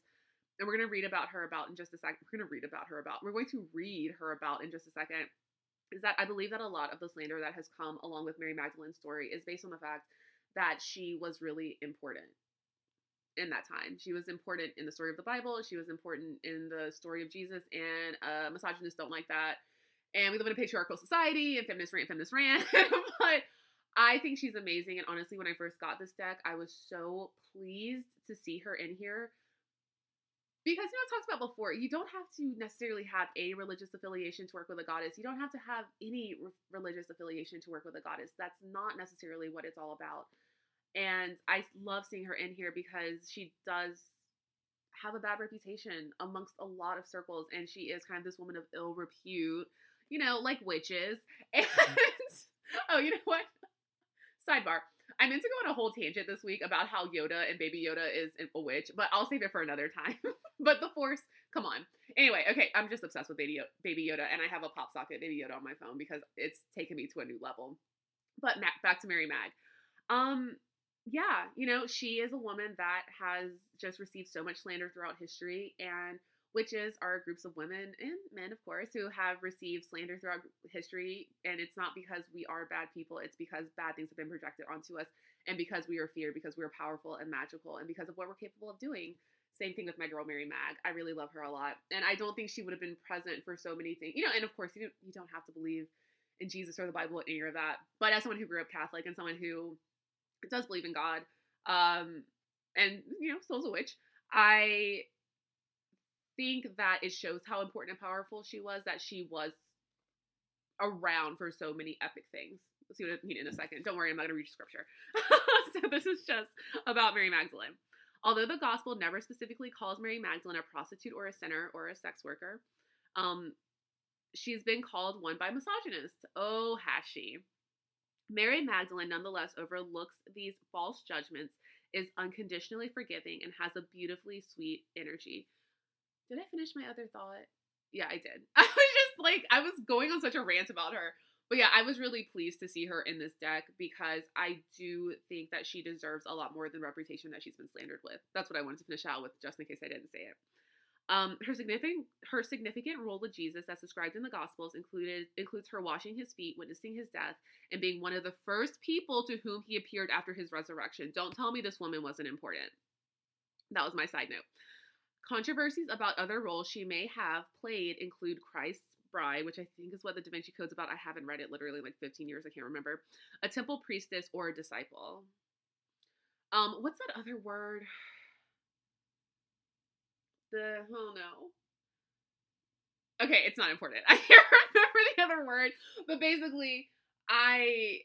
[SPEAKER 1] and we're going to read about her about in just a second. We're going to read about her about. We're going to read her about in just a second. Is that I believe that a lot of the slander that has come along with Mary Magdalene's story is based on the fact that she was really important in that time. She was important in the story of the Bible. She was important in the story of Jesus, and uh, misogynists don't like that. And we live in a patriarchal society, and feminists rant, feminists rant. [laughs] but I think she's amazing. And honestly, when I first got this deck, I was so pleased to see her in here. Because you know, I've talked about before, you don't have to necessarily have a religious affiliation to work with a goddess. You don't have to have any re- religious affiliation to work with a goddess. That's not necessarily what it's all about. And I love seeing her in here because she does have a bad reputation amongst a lot of circles, and she is kind of this woman of ill repute, you know, like witches. [laughs] And oh, you know what? Sidebar. I meant to go on a whole tangent this week about how Yoda and Baby Yoda is a witch, but I'll save it for another time. [laughs] but the Force, come on. Anyway, okay, I'm just obsessed with Baby Yoda, and I have a pop socket Baby Yoda on my phone because it's taken me to a new level. But back to Mary Mag. Um, yeah, you know, she is a woman that has just received so much slander throughout history, and witches are groups of women and men, of course, who have received slander throughout history. And it's not because we are bad people, it's because bad things have been projected onto us, and because we are feared, because we are powerful and magical, and because of what we're capable of doing. Same thing with my girl Mary Mag. I really love her a lot, and I don't think she would have been present for so many things. You know, and of course, you don't, you don't have to believe in Jesus or the Bible or any of that. But as someone who grew up Catholic and someone who does believe in God, um, and you know, soul's a witch. I think that it shows how important and powerful she was. That she was around for so many epic things. We'll see what I mean in a second. Don't worry, I'm not going to read scripture. [laughs] so this is just about Mary Magdalene. Although the gospel never specifically calls Mary Magdalene a prostitute or a sinner or a sex worker, um, she's been called one by misogynists. Oh, has she? Mary Magdalene nonetheless overlooks these false judgments, is unconditionally forgiving, and has a beautifully sweet energy. Did I finish my other thought? Yeah, I did. [laughs] I was just like, I was going on such a rant about her. But yeah, I was really pleased to see her in this deck because I do think that she deserves a lot more than reputation that she's been slandered with. That's what I wanted to finish out with, just in case I didn't say it. Um, her significant her significant role with Jesus, as described in the Gospels, included includes her washing his feet, witnessing his death, and being one of the first people to whom he appeared after his resurrection. Don't tell me this woman wasn't important. That was my side note. Controversies about other roles she may have played include Christ's bride, which I think is what the Da Vinci Code's about. I haven't read it literally like 15 years, I can't remember. A temple priestess or a disciple. Um, what's that other word? the oh no. Okay, it's not important. [laughs] I can't remember the other word, but basically, I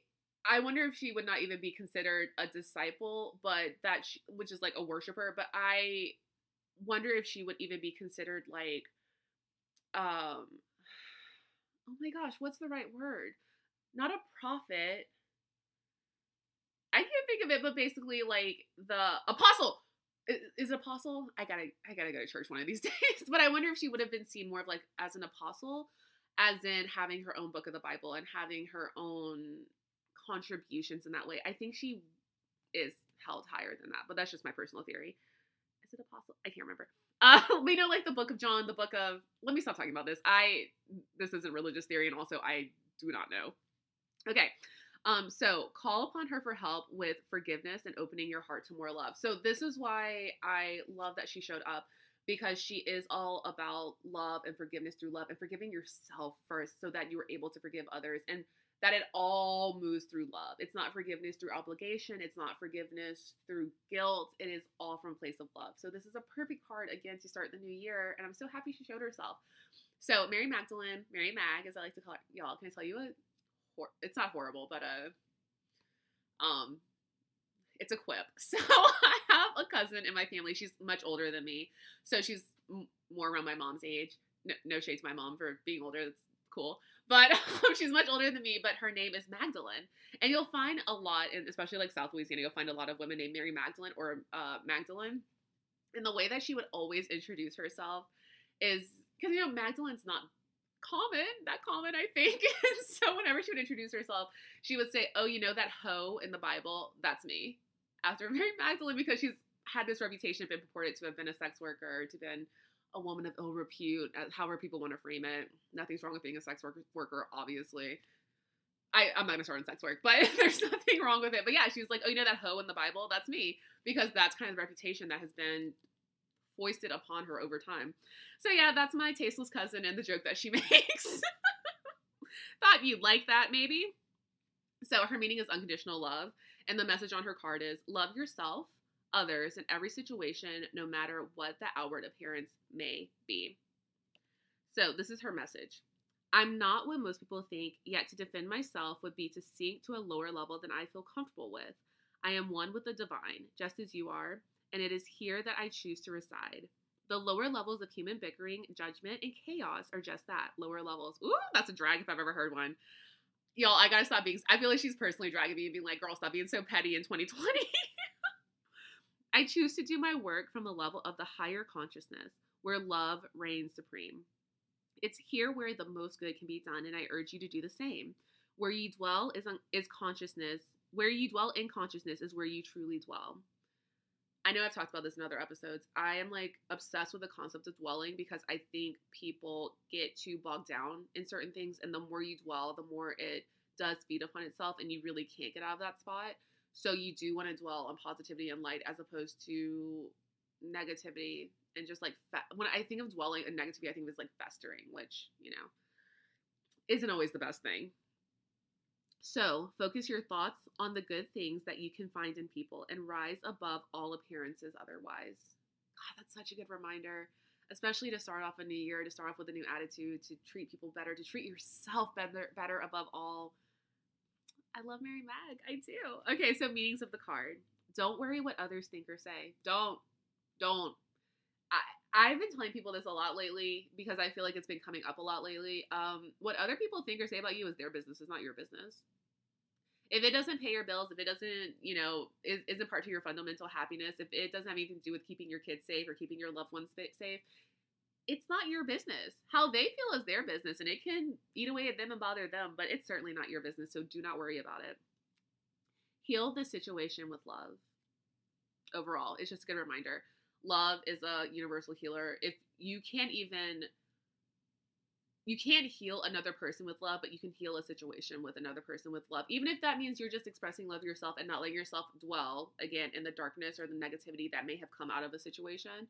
[SPEAKER 1] I wonder if she would not even be considered a disciple, but that she, which is like a worshiper. But I wonder if she would even be considered like, um, oh my gosh, what's the right word? Not a prophet. I can't think of it, but basically like the apostle is apostle. I gotta I gotta go to church one of these [laughs] days. but I wonder if she would have been seen more of like as an apostle, as in having her own book of the Bible and having her own contributions in that way. I think she is held higher than that, but that's just my personal theory. Is it apostle? I can't remember. [laughs] Uh, we know like the book of John, the book of. Let me stop talking about this. I this isn't religious theory, and also I do not know. Okay. Um, so call upon her for help with forgiveness and opening your heart to more love. So this is why I love that she showed up because she is all about love and forgiveness through love and forgiving yourself first so that you are able to forgive others and that it all moves through love. It's not forgiveness through obligation, it's not forgiveness through guilt. It is all from a place of love. So this is a perfect card again to start the new year and I'm so happy she showed herself. So Mary Magdalene, Mary Mag as I like to call her, y'all, can I tell you a it's not horrible, but uh um it's a quip. [laughs] So I have a cousin in my family. She's much older than me. So she's m- more around my mom's age. No, no shade to my mom for being older. That's cool. But [laughs] um, she's much older than me, but her name is Magdalene. And you'll find a lot, in, especially like South Louisiana, you'll find a lot of women named Mary Magdalene or uh, Magdalene. And the way that she would always introduce herself is because, you know, Magdalene's not common, that common, I think. [laughs] so whenever she would introduce herself, she would say, Oh, you know that hoe in the Bible? That's me. After Mary Magdalene, because she's had this reputation of being purported to have been a sex worker, to been a woman of ill repute, uh, however people want to frame it. Nothing's wrong with being a sex worker, obviously. I, I'm not gonna start on sex work, [laughs] but there's nothing wrong with it. But yeah, she was like, oh, you know that hoe in the Bible? That's me. Because that's kind of the reputation that has been foisted upon her over time. So yeah, that's my tasteless cousin and the joke that she [laughs] makes. [laughs] Thought you'd like that, maybe. So her meaning is unconditional love, and the message on her card is love yourself, others in every situation, no matter what the outward appearance may be. So, this is her message. I'm not what most people think, yet to defend myself would be to sink to a lower level than I feel comfortable with. I am one with the divine, just as you are, and it is here that I choose to reside. The lower levels of human bickering, judgment, and chaos are just that lower levels. Ooh, that's a drag if I've ever heard one. Y'all, I gotta stop being. I feel like she's personally dragging me and being like, girl, stop being so petty in 2020. [laughs] I choose to do my work from the level of the higher consciousness, where love reigns supreme. It's here where the most good can be done, and I urge you to do the same. Where you dwell is, un- is consciousness. Where you dwell in consciousness is where you truly dwell. I know I've talked about this in other episodes. I am like obsessed with the concept of dwelling because I think people get too bogged down in certain things, and the more you dwell, the more it does feed upon itself, and you really can't get out of that spot. So you do want to dwell on positivity and light as opposed to negativity and just like fe- when I think of dwelling and negativity, I think of like festering, which you know isn't always the best thing. So focus your thoughts on the good things that you can find in people and rise above all appearances otherwise. God, that's such a good reminder, especially to start off a new year, to start off with a new attitude, to treat people better, to treat yourself better, better above all I love Mary Mag. I do. Okay, so meanings of the card. Don't worry what others think or say. Don't. Don't. I, I've been telling people this a lot lately because I feel like it's been coming up a lot lately. Um, what other people think or say about you is their business. It's not your business. If it doesn't pay your bills, if it doesn't, you know, is, isn't part of your fundamental happiness, if it doesn't have anything to do with keeping your kids safe or keeping your loved ones safe, it's not your business. How they feel is their business and it can eat away at them and bother them, but it's certainly not your business, so do not worry about it. Heal the situation with love. Overall, it's just a good reminder. Love is a universal healer. If you can't even you can't heal another person with love, but you can heal a situation with another person with love. Even if that means you're just expressing love yourself and not letting yourself dwell again in the darkness or the negativity that may have come out of a situation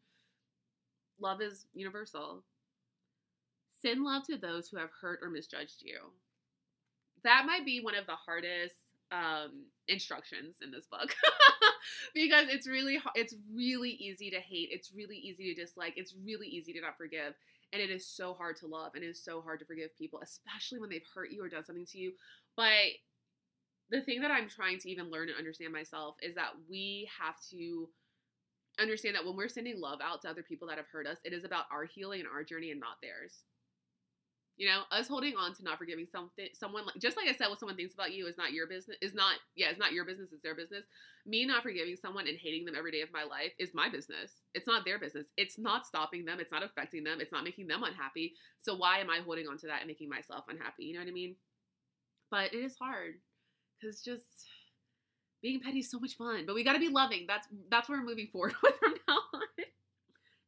[SPEAKER 1] love is universal. Send love to those who have hurt or misjudged you. That might be one of the hardest um, instructions in this book [laughs] because it's really it's really easy to hate. It's really easy to dislike. It's really easy to not forgive. And it is so hard to love and it is so hard to forgive people, especially when they've hurt you or done something to you. But the thing that I'm trying to even learn and understand myself is that we have to understand that when we're sending love out to other people that have hurt us, it is about our healing and our journey and not theirs. You know, us holding on to not forgiving something, someone like just like I said, what someone thinks about you is not your business. Is not yeah, it's not your business. It's their business. Me not forgiving someone and hating them every day of my life is my business. It's not their business. It's not stopping them. It's not affecting them. It's not making them unhappy. So why am I holding on to that and making myself unhappy? You know what I mean? But it is hard because just being petty is so much fun. But we got to be loving. That's that's where we're moving forward [laughs] with from now on.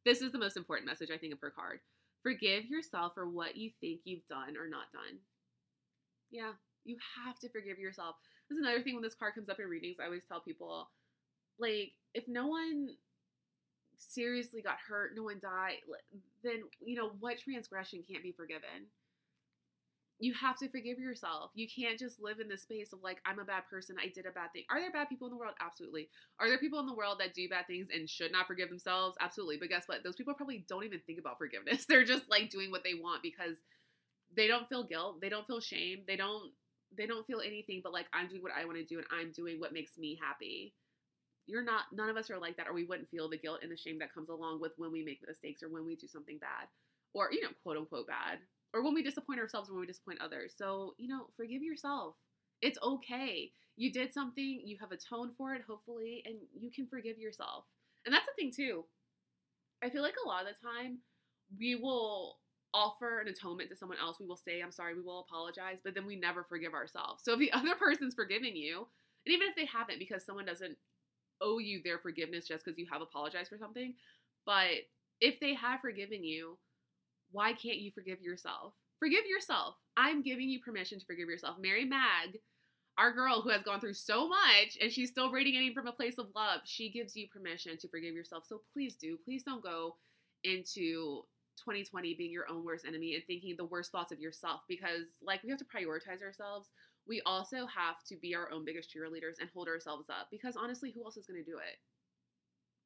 [SPEAKER 1] This is the most important message I think of her card. Forgive yourself for what you think you've done or not done. Yeah, you have to forgive yourself. This is another thing when this card comes up in readings, I always tell people like, if no one seriously got hurt, no one died, then, you know, what transgression can't be forgiven? You have to forgive yourself. You can't just live in this space of like, I'm a bad person. I did a bad thing. Are there bad people in the world? Absolutely. Are there people in the world that do bad things and should not forgive themselves? Absolutely. But guess what? Those people probably don't even think about forgiveness. [laughs] They're just like doing what they want because they don't feel guilt. They don't feel shame. They don't they don't feel anything but like I'm doing what I want to do and I'm doing what makes me happy. You're not none of us are like that or we wouldn't feel the guilt and the shame that comes along with when we make mistakes or when we do something bad or you know, quote unquote bad or when we disappoint ourselves or when we disappoint others. So, you know, forgive yourself. It's okay. You did something, you have atoned for it, hopefully, and you can forgive yourself. And that's the thing, too. I feel like a lot of the time we will offer an atonement to someone else. We will say, I'm sorry, we will apologize, but then we never forgive ourselves. So if the [laughs] other person's forgiving you, and even if they haven't, because someone doesn't owe you their forgiveness just because you have apologized for something, but if they have forgiven you, why can't you forgive yourself? Forgive yourself. I'm giving you permission to forgive yourself. Mary Mag, our girl who has gone through so much and she's still radiating from a place of love, she gives you permission to forgive yourself. So please do. Please don't go into 2020 being your own worst enemy and thinking the worst thoughts of yourself because, like, we have to prioritize ourselves. We also have to be our own biggest cheerleaders and hold ourselves up because honestly, who else is going to do it?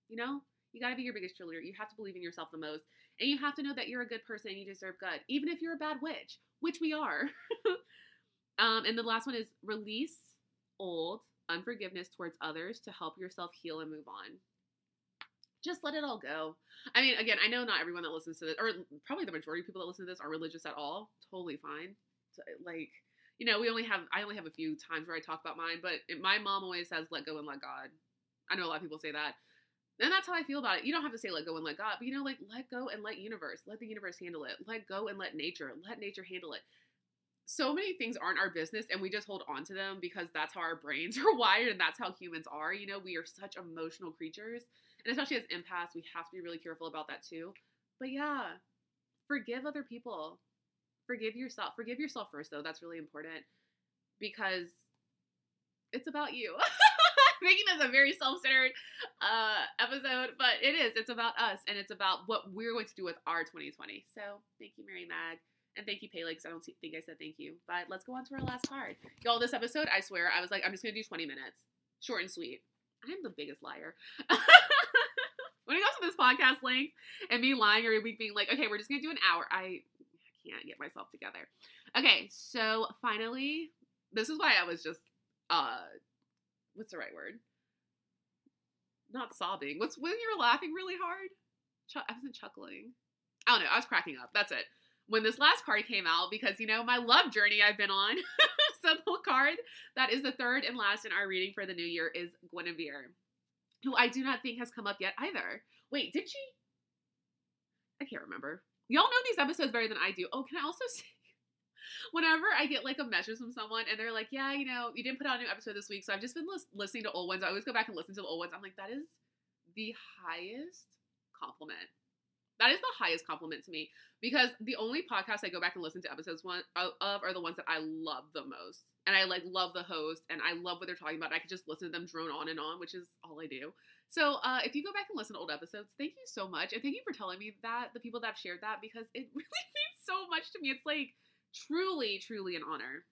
[SPEAKER 1] You know? You got to be your biggest cheerleader. You have to believe in yourself the most. And you have to know that you're a good person and you deserve good, even if you're a bad witch, which we are. [laughs] um, and the last one is release old unforgiveness towards others to help yourself heal and move on. Just let it all go. I mean, again, I know not everyone that listens to this, or probably the majority of people that listen to this, are religious at all. Totally fine. So, like, you know, we only have I only have a few times where I talk about mine, but my mom always says, "Let go and let God." I know a lot of people say that, and that's how I feel about it. You don't have to say let go and let God, but you know, like let go and let universe, let the universe handle it. Let go and let nature, let nature handle it. So many things aren't our business and we just hold on to them because that's how our brains [laughs] are wired and that's how humans are. You know, we are such emotional creatures. And especially as empaths, we have to be really careful about that too. But yeah, forgive other people. Forgive yourself. Forgive yourself first though. That's really important because it's about you. [laughs] [laughs] making this a very self-centered uh, episode, but it is. It's about us, and it's about what we're going to do with our 2020. So thank you, Mary Mag. And thank you, Palix. I don't think I said thank you. But let's go on to our last card. Y'all, this episode, I swear, I was like, I'm just going to do 20 minutes. Short and sweet. I'm the biggest liar. [laughs] when it comes to this podcast length and me lying every week being like, okay, we're just going to do an hour, I can't get myself together. Okay, so finally, this is why I was just uh what's the right word? Not sobbing. What's when you're laughing really hard? Ch- I wasn't chuckling. I don't know. I was cracking up. That's it. When this last card came out, because you know my love journey I've been on. [laughs] so the card that is the third and last in our reading for the new year is Guinevere, who I do not think has come up yet either. Wait, did she? I can't remember. Y'all know these episodes better than I do. Oh, can I also [laughs] say whenever I get like a message from someone and they're like, yeah, you know, you didn't put out a new episode this week, so I've just been lis- listening to old ones. I always go back and listen to the old ones. I'm like, that is the highest compliment. That is the highest compliment to me because the only podcasts I go back and listen to episodes one of are the ones that I love the most, and I like love the host and I love what they're talking about. I could just listen to them drone on and on, which is all I do. So uh, if you go back and listen to old episodes, thank you so much, and thank you for telling me that the people that have shared that because it [laughs] really means so much to me. It's like truly, truly an honor.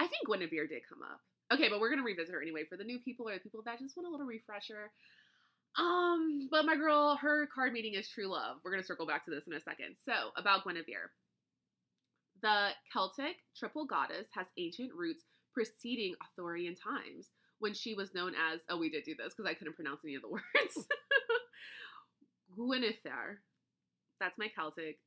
[SPEAKER 1] I think Guinevere did come up. Okay, but we're gonna revisit her anyway for the new people or the people that just want a little refresher. Um, but my girl, her card meaning is true love. We're gonna circle back to this in a second. So about Guinevere. The Celtic triple goddess has ancient roots preceding Arthurian times when she was known as oh we did do this because I couldn't pronounce any of the [laughs] words. Guinevere. That's my Celtic.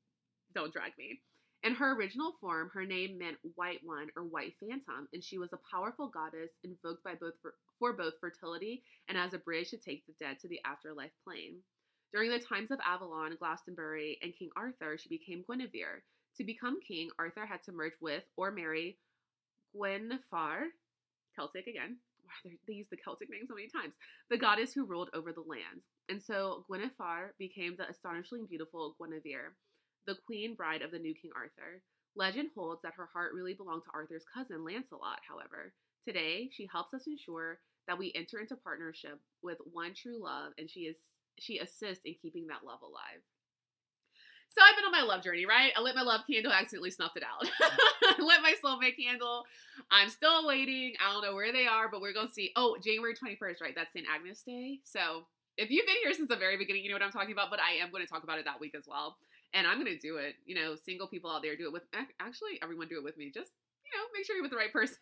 [SPEAKER 1] Don't drag me In her original form, her name meant White One or White Phantom, and she was a powerful goddess invoked by both for, for both fertility and as a bridge to take the dead to the afterlife plane. During the times of Avalon, Glastonbury, and King Arthur, she became Guinevere. To become king, Arthur had to merge with or marry Gwenfar, Celtic again. They use the Celtic name so many times. The goddess who ruled over the land. And so Gwenfar became the astonishingly beautiful Guinevere, the queen bride of the new King Arthur. Legend holds that her heart really belonged to Arthur's cousin Lancelot, however. Today, she helps us ensure that we enter into partnership with one true love, and she is she assists in keeping that love alive. So I've been on my love journey, right? I lit my love candle, accidentally snuffed it out. [laughs] I lit my soulmate candle. I'm still waiting. I don't know where they are, but we're gonna see. Oh, January 21st, right? That's St. Agnes Day. So if you've been here since the very beginning, you know what I'm talking about. But I am to talk about it that week as well, and I'm to do it. You know, single people out there do it with. Actually, everyone do it with me. Just you know, make sure you're with the right person.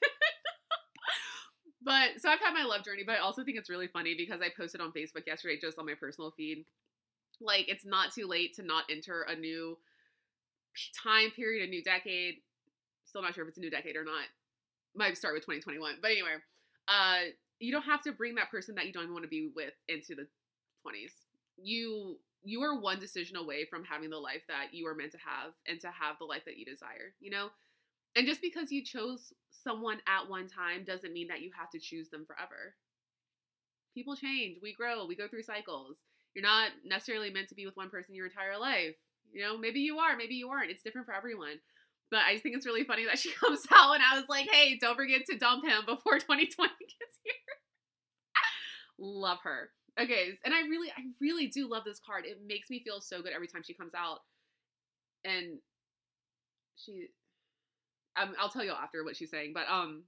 [SPEAKER 1] [laughs] but so I've had my love journey, but I also think it's really funny because I posted on Facebook yesterday, just on my personal feed like it's not too late to not enter a new time period, a new decade. Still not sure if it's a new decade or not. Might start with 2021. But anyway, uh you don't have to bring that person that you don't even want to be with into the 20s. You you are one decision away from having the life that you are meant to have and to have the life that you desire, you know? And just because you chose someone at one time doesn't mean that you have to choose them forever. People change, we grow, we go through cycles. You're not necessarily meant to be with one person your entire life. You know, maybe you are, maybe you aren't. It's different for everyone. But I just think it's really funny that she [laughs] comes out and I was like, hey, don't forget to dump him before [laughs] 2020 gets here. [laughs] love her. Okay, and I really, I really do love this card. It makes me feel so good every time she comes out. And she, um, I'll tell you after what she's saying, but um,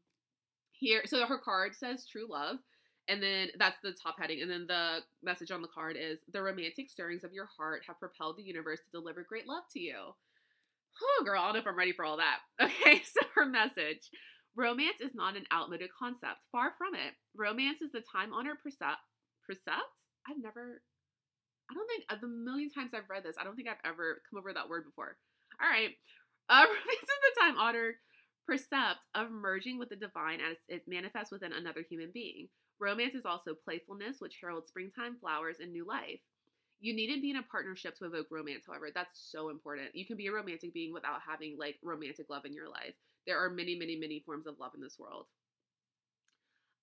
[SPEAKER 1] here, so her card says true love. And then that's the top heading. And then the message on the card is the romantic stirrings of your heart have propelled the universe to deliver great love to you. Oh, girl, I don't know if I'm ready for all that. [laughs] Okay, so her message romance is not an outmoded concept. Far from it. Romance is the time honored. Precept? I've never, I don't think, of the million times I've read this, I don't think I've ever come over that word before. All right. Uh, [laughs] romance [laughs] is the time honored precept of merging with the divine as it manifests within another human being. Romance is also playfulness, which heralds springtime, flowers, and new life. You needn't be in a partnership to evoke romance, however. That's so important. You can be a romantic being without having like romantic love in your life. There are many, many, many forms of love in this world.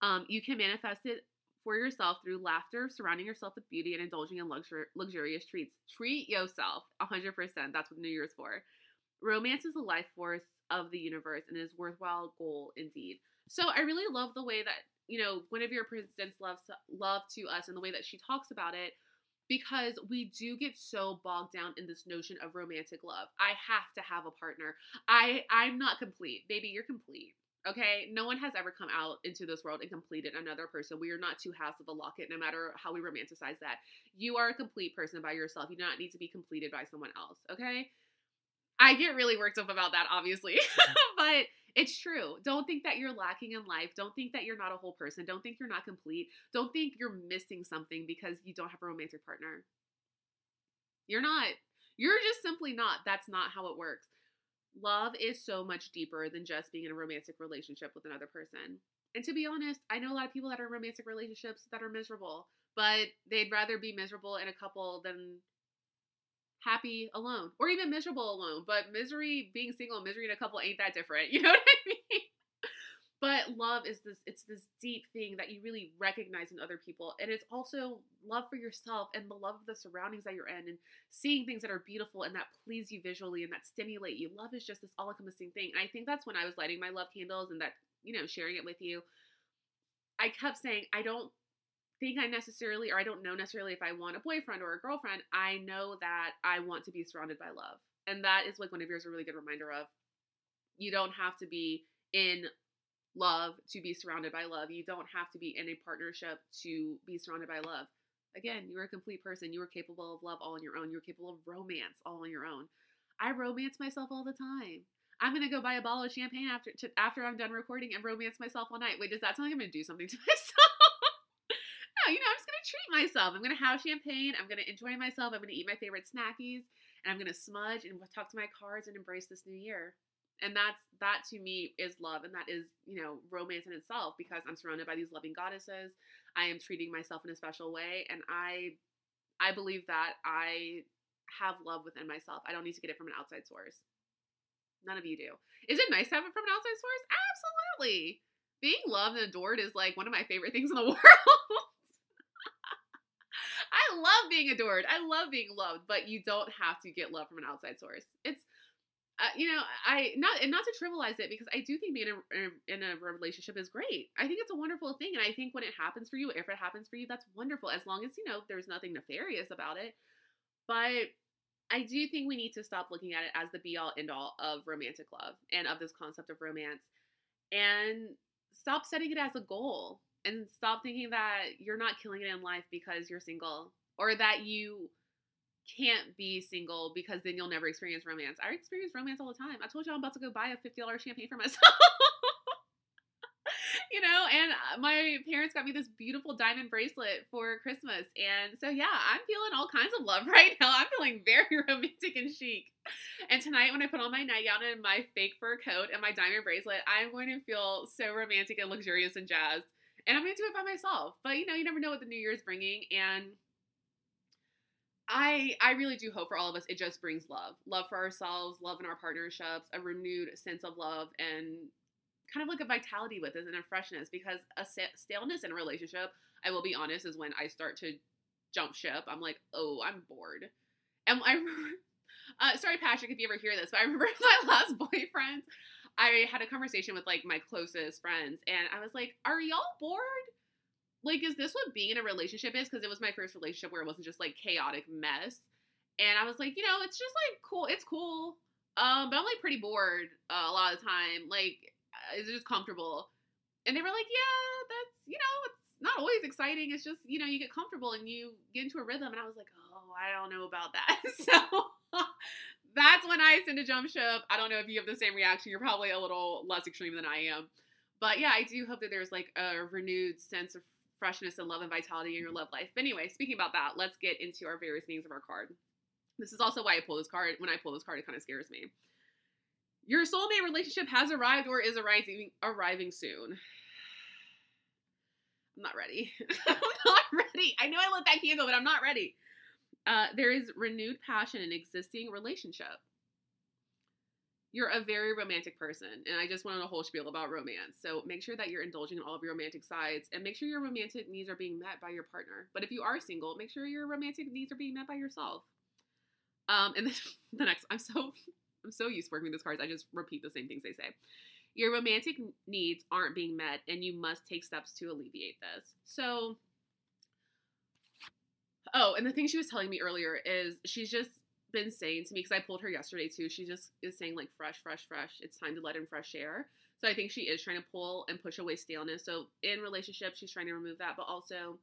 [SPEAKER 1] Um, you can manifest it for yourself through laughter, surrounding yourself with beauty, and indulging in luxur- luxurious treats. Treat yourself 100%. That's what New Year's for. Romance is the life force of the universe and is worthwhile goal indeed. So I really love the way that you know, Guinevere presents love love to us and the way that she talks about it because we do get so bogged down in this notion of romantic love. I have to have a partner. I I'm not complete. Baby, you're complete. Okay? No one has ever come out into this world and completed another person. We are not two halves of a locket no matter how we romanticize that. You are a complete person by yourself. You do not need to be completed by someone else, okay? I get really worked up about that obviously. [laughs] [laughs] but it's true. Don't think that you're lacking in life. Don't think that you're not a whole person. Don't think you're not complete. Don't think you're missing something because you don't have a romantic partner. You're not. You're just simply not. That's not how it works. Love is so much deeper than just being in a romantic relationship with another person. And to be honest, I know a lot of people that are in romantic relationships that are miserable, but they'd rather be miserable in a couple than happy alone or even miserable alone. But misery, being single, misery in a couple ain't that different. [laughs] You know what I mean? But love is this it's this deep thing that you really recognize in other people. And it's also love for yourself and the love of the surroundings that you're in and seeing things that are beautiful and that please you visually and that stimulate you. Love is just this all encompassing thing. And I think that's when I was lighting my love candles and that, you know, sharing it with you. I kept saying, I don't think I necessarily, or I don't know necessarily if I want a boyfriend or a girlfriend. I know that I want to be surrounded by love. And that is like one of yours a really good reminder of. You don't have to be in love to be surrounded by love. You don't have to be in a partnership to be surrounded by love. Again, you're a complete person. You are capable of love all on your own. You're capable of romance all on your own. I romance myself all the time. I'm gonna go buy a bottle of champagne after to, after I'm done recording and romance myself all night. Wait, does that sound like I'm gonna do something to [laughs] myself? No, you know, I'm just gonna treat myself. I'm gonna have champagne. I'm gonna enjoy myself. I'm gonna eat my favorite snackies, and I'm gonna smudge and talk to my cards and embrace this new year. And that's that to me is love, and that is you know romance in itself because I'm surrounded by these loving goddesses. I am treating myself in a special way, and I I believe that I have love within myself. I don't need to get it from an outside source. None of you do. Is it nice to have it from an outside source? Absolutely. Being loved and adored is like one of my favorite things in the [laughs] world. I love being adored. I love being loved, but you don't have to get love from an outside source. It's uh, you know, I not and not to trivialize it because I do think being in a, in a relationship is great. I think it's a wonderful thing, and I think when it happens for you, if it happens for you, that's wonderful. As long as you know there's nothing nefarious about it. But I do think we need to stop looking at it as the be all end all of romantic love and of this concept of romance, and stop setting it as a goal, and stop thinking that you're not killing it in life because you're single or that you can't be single because then you'll never experience romance. I experience romance all the time. I told you I'm about to go buy a $50 champagne for myself. [laughs] you know, and uh, my parents got me this beautiful diamond bracelet for Christmas. And so, yeah, I'm feeling all kinds of love [laughs] right now. I'm feeling very [laughs] romantic and chic. And tonight, when I put on my nightgown and my fake fur coat and my diamond bracelet, I'm going to feel so romantic and luxurious and jazzed. And I'm going to do it by myself. But, you know, you never know what the new year is bringing. And I I really do hope for all of us it just brings love. Love for ourselves, love in our partnerships, a renewed sense of love and kind of like a vitality with it and a freshness because a staleness in a relationship, I will be honest, is when I start to jump ship. I'm like, "Oh, I'm bored." And I remember [laughs] uh, sorry Patrick if you ever hear this, but I remember [laughs] my last boyfriend I had a conversation with like my closest friends and I was like, "Are y'all bored?" Like, is this what being in a relationship is? Because it was my first relationship where it wasn't just like chaotic mess. And I was like, you know, it's just like cool. It's cool. Um, but I'm like pretty bored uh, a lot of the time. Like, uh, it's just comfortable. And they were like, yeah, that's, you know, it's not always exciting. It's just, you know, you get comfortable and you get into a rhythm. And I was like, oh, I don't know about that. [laughs] so that's when I send a jump ship. I don't know if you have the same reaction. You're probably a little less extreme than I am. But yeah, I do hope that there's like a renewed sense of freshness and love and vitality in your love life. But anyway, speaking about that, let's get into our various meanings of our card. This is also why I pull this card. When I pull this card, it kind of scares me. Your soulmate relationship has arrived or is arriving arriving soon. I'm not ready. [laughs] I'm not ready. I know I lit that candle, but I'm not ready. Uh, there is renewed passion in existing relationship you're a very romantic person and i just went on a whole spiel about romance. So make sure that you're indulging in all of your romantic sides and make sure your romantic needs are being met by your partner. But if you are single make sure your romantic needs are being met by yourself. Um and then [laughs] the next i'm so i'm so used to working with these cards i just repeat the same things they say. Your romantic needs aren't being met and you must take steps to alleviate this. So oh and the thing she was telling me earlier is she's just been saying to me because I pulled her yesterday too. She just is saying like fresh, fresh, fresh. It's time to let in fresh air. So I think she is trying to pull and push away staleness. So in relationships, she's trying to remove that, but also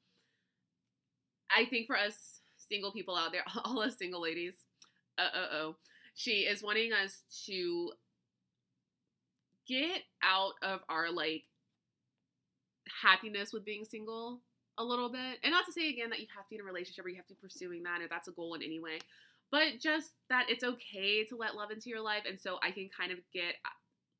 [SPEAKER 1] I think for us single people out there, [laughs] all us single ladies, uh uh oh, she is wanting us to get out of our like happiness with being single a little bit. And not to say again that you have to be in a relationship or you have to be pursuing that if that's a goal in any way but just that it's okay to let love into your life. And so I can kind of get uh,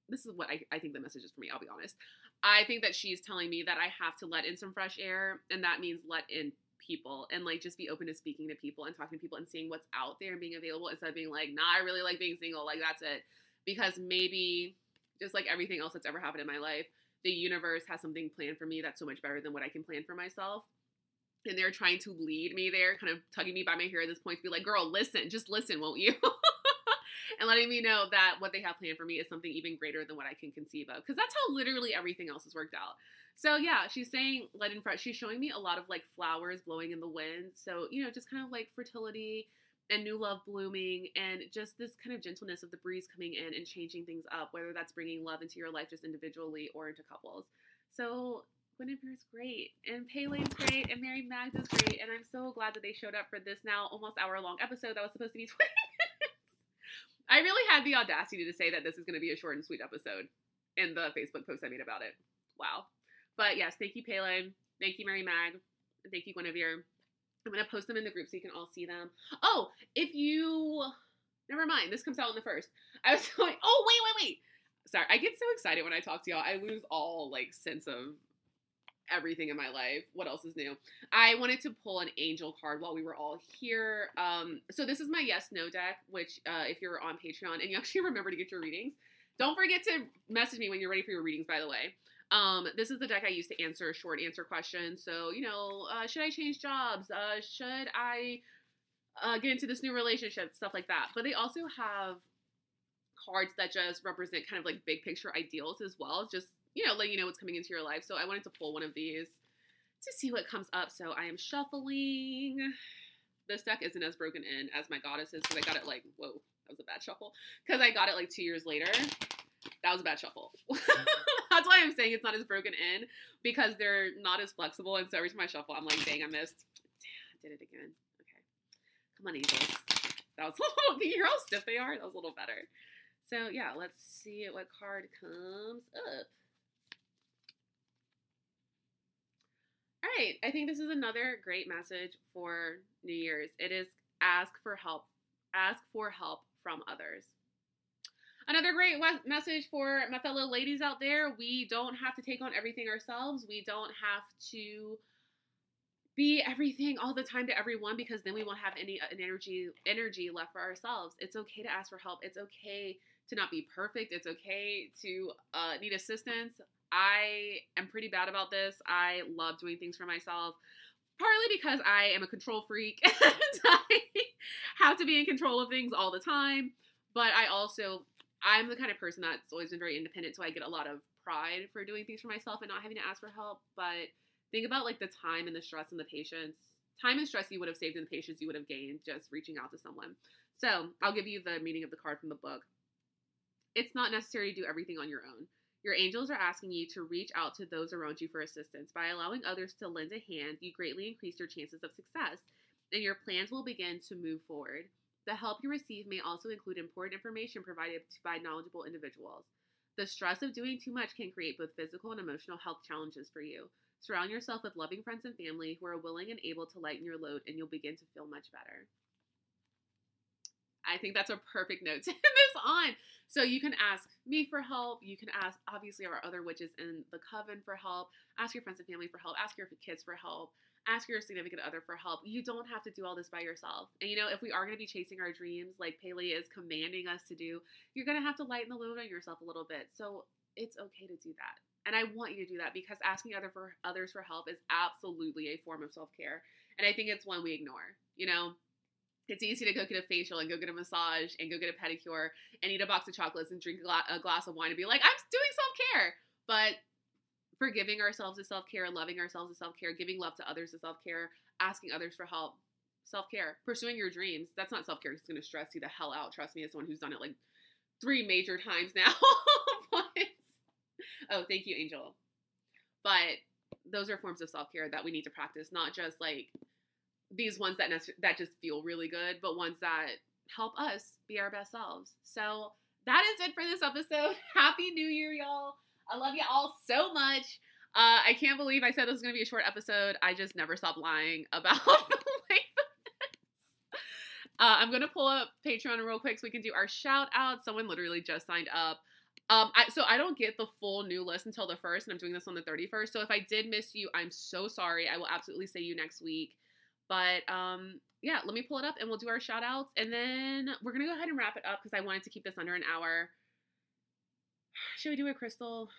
[SPEAKER 1] this is what I, I think the message is for me, I'll be honest. I think that she's telling me that I have to let in some fresh air, and that means let in people and like just be open to speaking to people and talking to people and seeing what's out there and being available instead of being like, nah, I really like being single, like that's it. Because maybe just like everything else that's ever happened in my life, the universe has something planned for me that's so much better than what I can plan for myself and they're trying to lead me there, kind of tugging me by my hair at this point to be like, girl, listen, just listen, won't you? [laughs] and letting me know that what they have planned for me is something even greater than what I can conceive of. Because that's how literally everything else has worked out. So yeah, she's saying let in fresh. She's showing me a lot of like flowers blowing in the wind. So, you know, just kind of like fertility and new love blooming and just this kind of gentleness of the breeze coming in and changing things up, whether that's bringing love into your life just individually or into couples. So Guinevere's great, and Pele's great, and Mary Magda's great, and I'm so glad that they showed up for this now almost hour long episode that was supposed to be [laughs] 20 minutes. I really had the audacity to say that this is going to be a short and sweet episode in the Facebook post I made about it. Wow. But yes, thank you, Paylane. Thank you, Mary Mag. Thank you, Guinevere. I'm going to post them in the group so you can all see them. Oh, if you Never mind. This comes out on the first. I was [laughs] like, oh wait, wait, wait. Sorry, I get so excited when I talk to y'all. I lose all like sense of everything in my life. What else is new? I wanted to pull an angel card while we were all here. Um, so this is my yes no deck, which uh, if you're on Patreon and you [laughs] actually remember to get your readings, don't forget to message me when you're ready for your readings. By the way, um, this is the deck I use to answer short answer questions. So you know, uh, should I change jobs? Uh, should I uh, get into this new relationship? Stuff like that. But they also have cards that just represent kind of like big picture ideals as well. Just you know, letting you know what's coming into your life. So I wanted to pull one of these to see what comes up. So I am shuffling. This deck isn't as broken in as my goddesses because I got it like, whoa, that was a bad shuffle. Because I got it like two years later. That was a bad shuffle. [laughs] That's why I'm saying it's not as broken in because they're not as flexible. And so every time I shuffle, I'm like, dang, I missed. Damn, I did it again. Okay. Come on, angels. That was [laughs] a little, can you hear how stiff they are? That was a little better. So yeah, let's see what card comes up. All right, I think this is another great message for New Year's. It is ask for help. Ask for help from others. Another great message for my fellow ladies out there we don't have to take on everything ourselves. We don't have to be everything all the time to everyone because then we won't have any energy energy left for ourselves. It's okay to ask for help. It's okay to not be perfect. It's okay to uh, need assistance. I am pretty bad about this. I love doing things for myself, partly because I am a control freak [laughs] and I have to be in control of things all the time. But I also, I'm the kind of person that's always been very independent, so I get a lot of pride for doing things for myself and not having to ask for help. But think about like the time and the stress and the patience. Time and stress you would have saved and the patience you would have gained just reaching out to someone. So I'll give you the meaning of the card from the book. It's not necessary to do everything on your own. Your angels are asking you to reach out to those around you for assistance. By allowing others to lend a hand, you greatly increase your chances of success, and your plans will begin to move forward. The help you receive may also include important information provided by knowledgeable individuals. The stress of doing too much can create both physical and emotional health challenges for you. Surround yourself with loving friends and family who are willing and able to lighten your load, and you'll begin to feel much better. I think that's a perfect note [laughs] to end this on. So you can ask me for help. You can ask, obviously, our other witches in the coven for help. Ask your friends and family for help. Ask your kids for help. Ask your significant other for help. You don't have to do all this by yourself. And you know, if we are going to be chasing our dreams like Pele is commanding us to do, you're going to have to lighten the load on yourself a little bit. So it's okay to do that. And I want you to do that because asking other for others for help is absolutely a form of self care. And I think it's one we ignore. You know, it's easy to go get a facial and go get a massage and go get a pedicure and eat a box of chocolates and drink a, gla- a glass of wine and be like, I'm doing self care. But forgiving ourselves is self care, loving ourselves is self care, giving love to others is self care, asking others for help, self care, pursuing your dreams. That's not self care. It's going to stress you the hell out. Trust me, as someone who's done it like three major times now. [laughs] but, oh, thank you, Angel. But those are forms of self care that we need to practice, not just like these ones that that just feel really good, but ones that help us be our best selves. So that is it for this episode. [laughs] Happy New Year, y'all. I love you all so much. Uh, I can't believe I said this was going to be a short episode. I just never stop lying [laughs] about the length. Uh, I'm going to pull up Patreon real quick so we can do our shout out. Someone literally just signed up. Um, I, so I don't get the full new list until the first, and I'm doing this on the 31st. So if I did miss you, I'm so sorry. I will absolutely say you next week. But um, yeah, let me pull it up and we'll do our shout outs. And then we're going to go ahead and wrap it up because I wanted to keep this under an hour. [sighs] Should we do a crystal?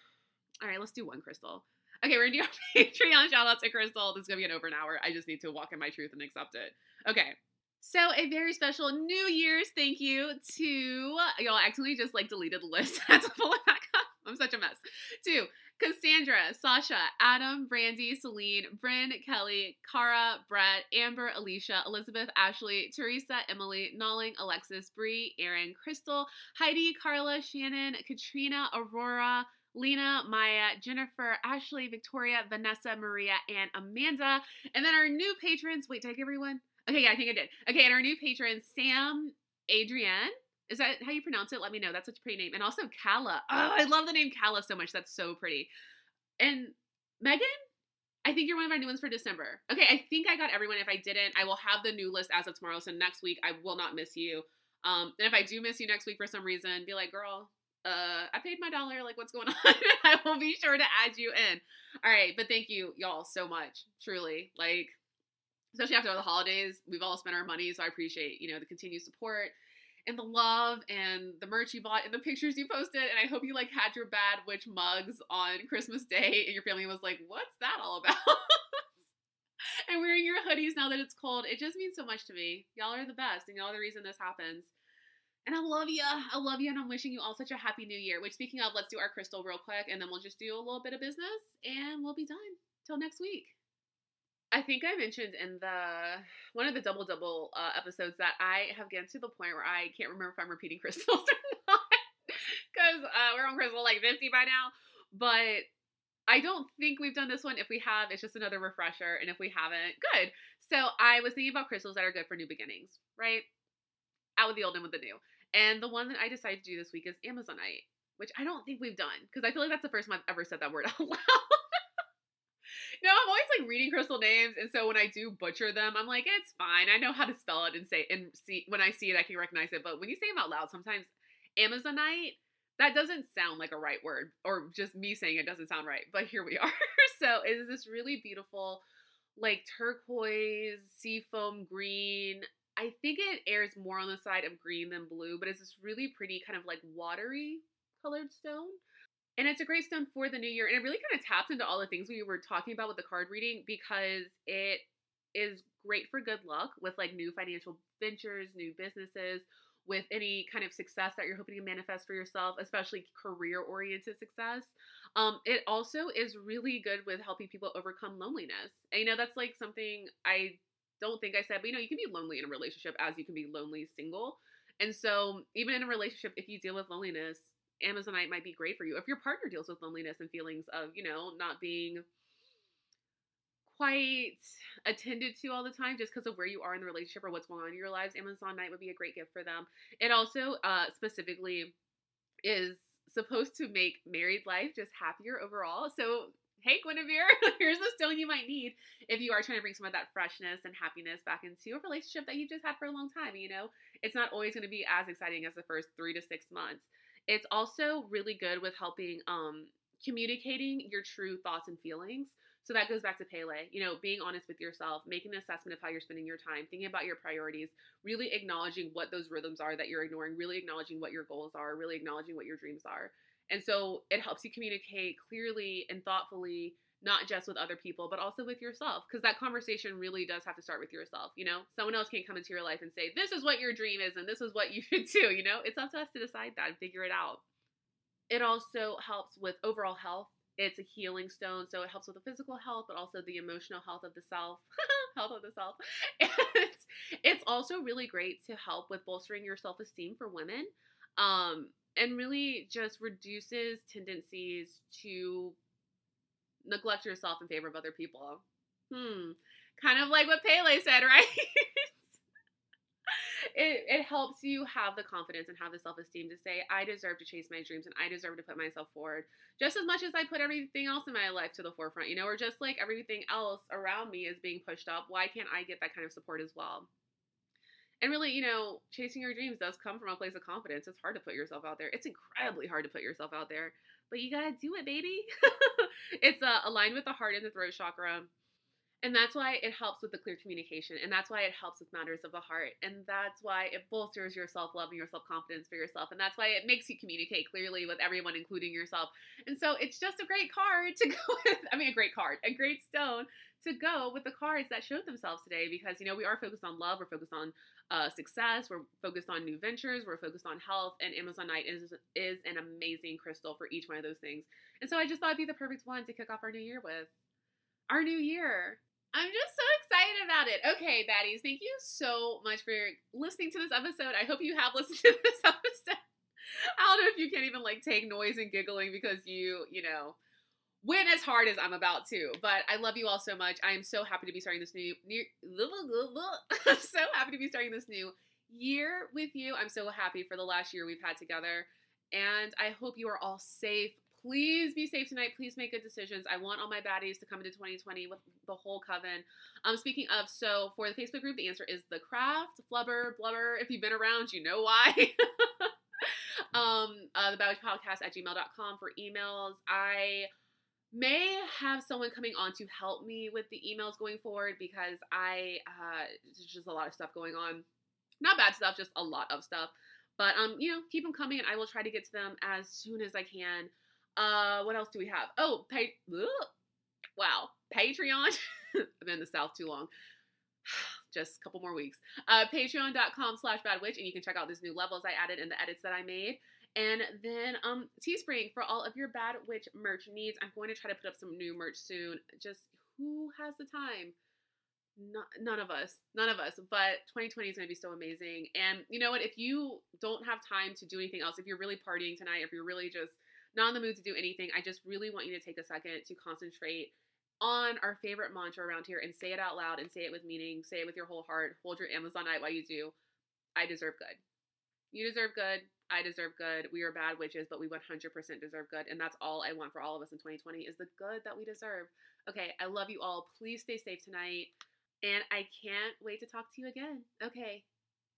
[SPEAKER 1] All right, let's do one crystal. Okay, we're gonna do our [laughs] Patreon shout out to Crystal. This is gonna be an over an hour. I just need to walk in my truth and accept it. Okay. So a very special New Year's thank you to y'all actually just like deleted the list. [laughs] I had to pull it back up. I'm such a mess. To Cassandra, Sasha, Adam, Brandy, Celine, Bryn, Kelly, Cara, Brett, Amber, Alicia, Elizabeth, Ashley, Teresa, Emily, Nolling, Alexis, Bree, Aaron, Crystal, Heidi, Carla, Shannon, Katrina, Aurora, Lena, Maya, Jennifer, Ashley, Victoria, Vanessa, Maria, and Amanda. And then our new patrons. Wait, did I get everyone? Okay, yeah, I think I did. Okay, and our new patrons, Sam, Adrienne, is that how you pronounce it? Let me know. That's such a pretty name. And also Kala. Oh, I love the name Kala so much. That's so pretty. And Megan, I think you're one of our new ones for December. Okay, I think I got everyone. If I didn't, I will have the new list as of tomorrow. So next week, I will not miss you. Um, and if I do miss you next week for some reason, be like, girl, uh, I paid my dollar. Like, what's going [laughs] on? I will be sure to add you in. All right. But thank you, y'all, so much. Truly. Like, especially after all the holidays, we've all spent our money. So I appreciate, you know, the continued support and the love and the merch you bought and the pictures you posted. And I hope you like had your bad witch mugs on Christmas Day and your family was like, what's that all about? [laughs] and wearing your hoodies now that it's cold. It just means so much to me. Y'all are the best and y'all are the reason this happens. And I love you. I love you. And I'm wishing you all such a happy new year. Which, speaking of, let's do our crystal real quick and then we'll just do a little bit of business and we'll be done. Till next week. I think I mentioned in the one of the double double uh, episodes that I have gotten to the point where I can't remember if I'm repeating [laughs] crystals or not because uh, we're on crystal like 50 by now. But I don't think we've done this one. If we have, it's just another refresher, and if we haven't, good. So I was thinking about crystals that are good for new beginnings, right? Out with the old and with the new. And the one that I decided to do this week is Amazonite, which I don't think we've done because I feel like that's the first time I've ever said that word [laughs] out loud. No, I'm always like reading crystal names, and so when I do butcher them, I'm like, it's fine. I know how to spell it and say and see when I see it, I can recognize it. But when you say them out loud, sometimes Amazonite, that doesn't sound like a right word, or just me saying it doesn't sound right. But here we [laughs] are. so it is this really beautiful, like turquoise, seafoam green. I think it airs more on the side of green than blue, but it's this really pretty kind of like watery colored stone. And it's a great stone for the new year. And it really kind of taps into all the things we were talking about with the card reading because it is great for good luck with like new financial ventures, new businesses, with any kind of success that you're hoping to manifest for yourself, especially career oriented success. Um, it also is really good with helping people overcome loneliness. And you know, that's like something I don't think I said, but you know, you can be lonely in a relationship as you can be lonely single. And so, even in a relationship, if you deal with loneliness, Amazonite might be great for you. If your partner deals with loneliness and feelings of, you know, not being quite attended to all the time just because of where you are in the relationship or what's going on in your lives, Amazonite would be a great gift for them. It also uh, specifically is supposed to make married life just happier overall. So, hey, Guinevere, [laughs] here's the stone you might need if you are trying to bring some of that freshness and happiness back into a relationship that you've just had for a long time. You know, it's not always going to be as exciting as the first three to six months. It's also really good with helping um, communicating your true thoughts and feelings. So that goes back to Pele, you know, being honest with yourself, making an assessment of how you're spending your time, thinking about your priorities, really acknowledging what those rhythms are that you're ignoring, really acknowledging what your goals are, really acknowledging what your dreams are. And so it helps you communicate clearly and thoughtfully not just with other people, but also with yourself. Because that conversation really does have to start with yourself. You know, someone else can't come into your life and say, this is what your dream is and this is what you [laughs] should do. You know, it's up to us to decide that and figure it out. It also helps with overall health. It's a healing stone, so it helps with the physical health, but also the emotional health of the self, [laughs] health of the self. [laughs] And it's also really great to help with bolstering your self esteem for women, um, and really just reduces tendencies to neglect yourself in favor of other people. Hmm. Kind of like what Pele said, [laughs] right? it, it helps you have the confidence and have the self esteem to say, I deserve to chase my dreams and I deserve to put myself forward just as much as I put everything else in my life to the forefront, you know, or just like everything else around me is being pushed up. Why can't I get that kind of support as well? And really, you know, chasing your dreams does come from a place of confidence. It's hard to put yourself out there. It's incredibly hard to put yourself out there but you gotta do it, baby. [laughs] it's uh, aligned with the heart and the throat chakra. And that's why it helps with the clear communication. And that's why it helps with matters of the heart. And that's why it bolsters your self love and your self confidence for yourself. And that's why it makes you communicate clearly with everyone, including yourself. And so it's just a great card [laughs] to go with. I mean, a great card, a great stone to go with the cards that showed themselves today because, you know, we are focused on love, we're focused on uh, success, we're focused on new ventures, we're focused on health, and Amazonite is, is an amazing crystal for each one of those things. And so I just thought it'd be the perfect one to kick off our new year with. Our new year. I'm just so excited about it. Okay, baddies, thank you so much for listening to this episode. I hope you have listened to [laughs] this episode. I don't know if you can't even like take noise and giggling because you, you know, win as hard as I'm about to. But I love you all so much. I am so happy to be starting this new, new [laughs] I'm so happy to be starting this new year with you. I'm so happy for the last year we've had together. And I hope you are all safe. please be safe tonight. Please make good decisions. I want all my baddies to come into 2020 with the whole coven. Um, speaking of, so for the Facebook group, the answer is the craft, flubber, blubber. If you've been around, you know why. [laughs] um, uh, the Witch podcast at gmail.com for emails. I may have someone coming on to help me with the emails going forward because I, uh, there's just a lot of stuff going on. Not bad stuff, just a lot of stuff. But um, you know, keep them coming, and I will try to get to them as soon as I can. Uh, what else do we have? Oh, pay. Wow, Patreon. [laughs] I've been in the South too long. [sighs] Just a couple more weeks. Uh, Patreon.com slash badwitch, and you can check out these new levels I added and the edits that I made. And then um, Teespring for all of your Bad Witch merch needs. I'm going to try to put up some new merch soon. Just who has the time? Not, none of us. None of us. But 2020 is going to be so amazing. And you know what? If you don't have time to do anything else, if you're really partying tonight, if you're really just not in the mood to do anything, I just really want you to take a second to concentrate on our favorite mantra around here and say it out loud and say it with meaning. Say it with your whole heart. Hold your Amazonite while you do. I deserve good. You deserve good. I deserve good. We are bad witches, but we 100% deserve good. And that's all I want for all of us in 2020 is the good that we deserve. Okay, I love you all. Please stay safe tonight. And I can't wait to talk to you again. Okay.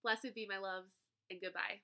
[SPEAKER 1] Blessed be my loves, and goodbye.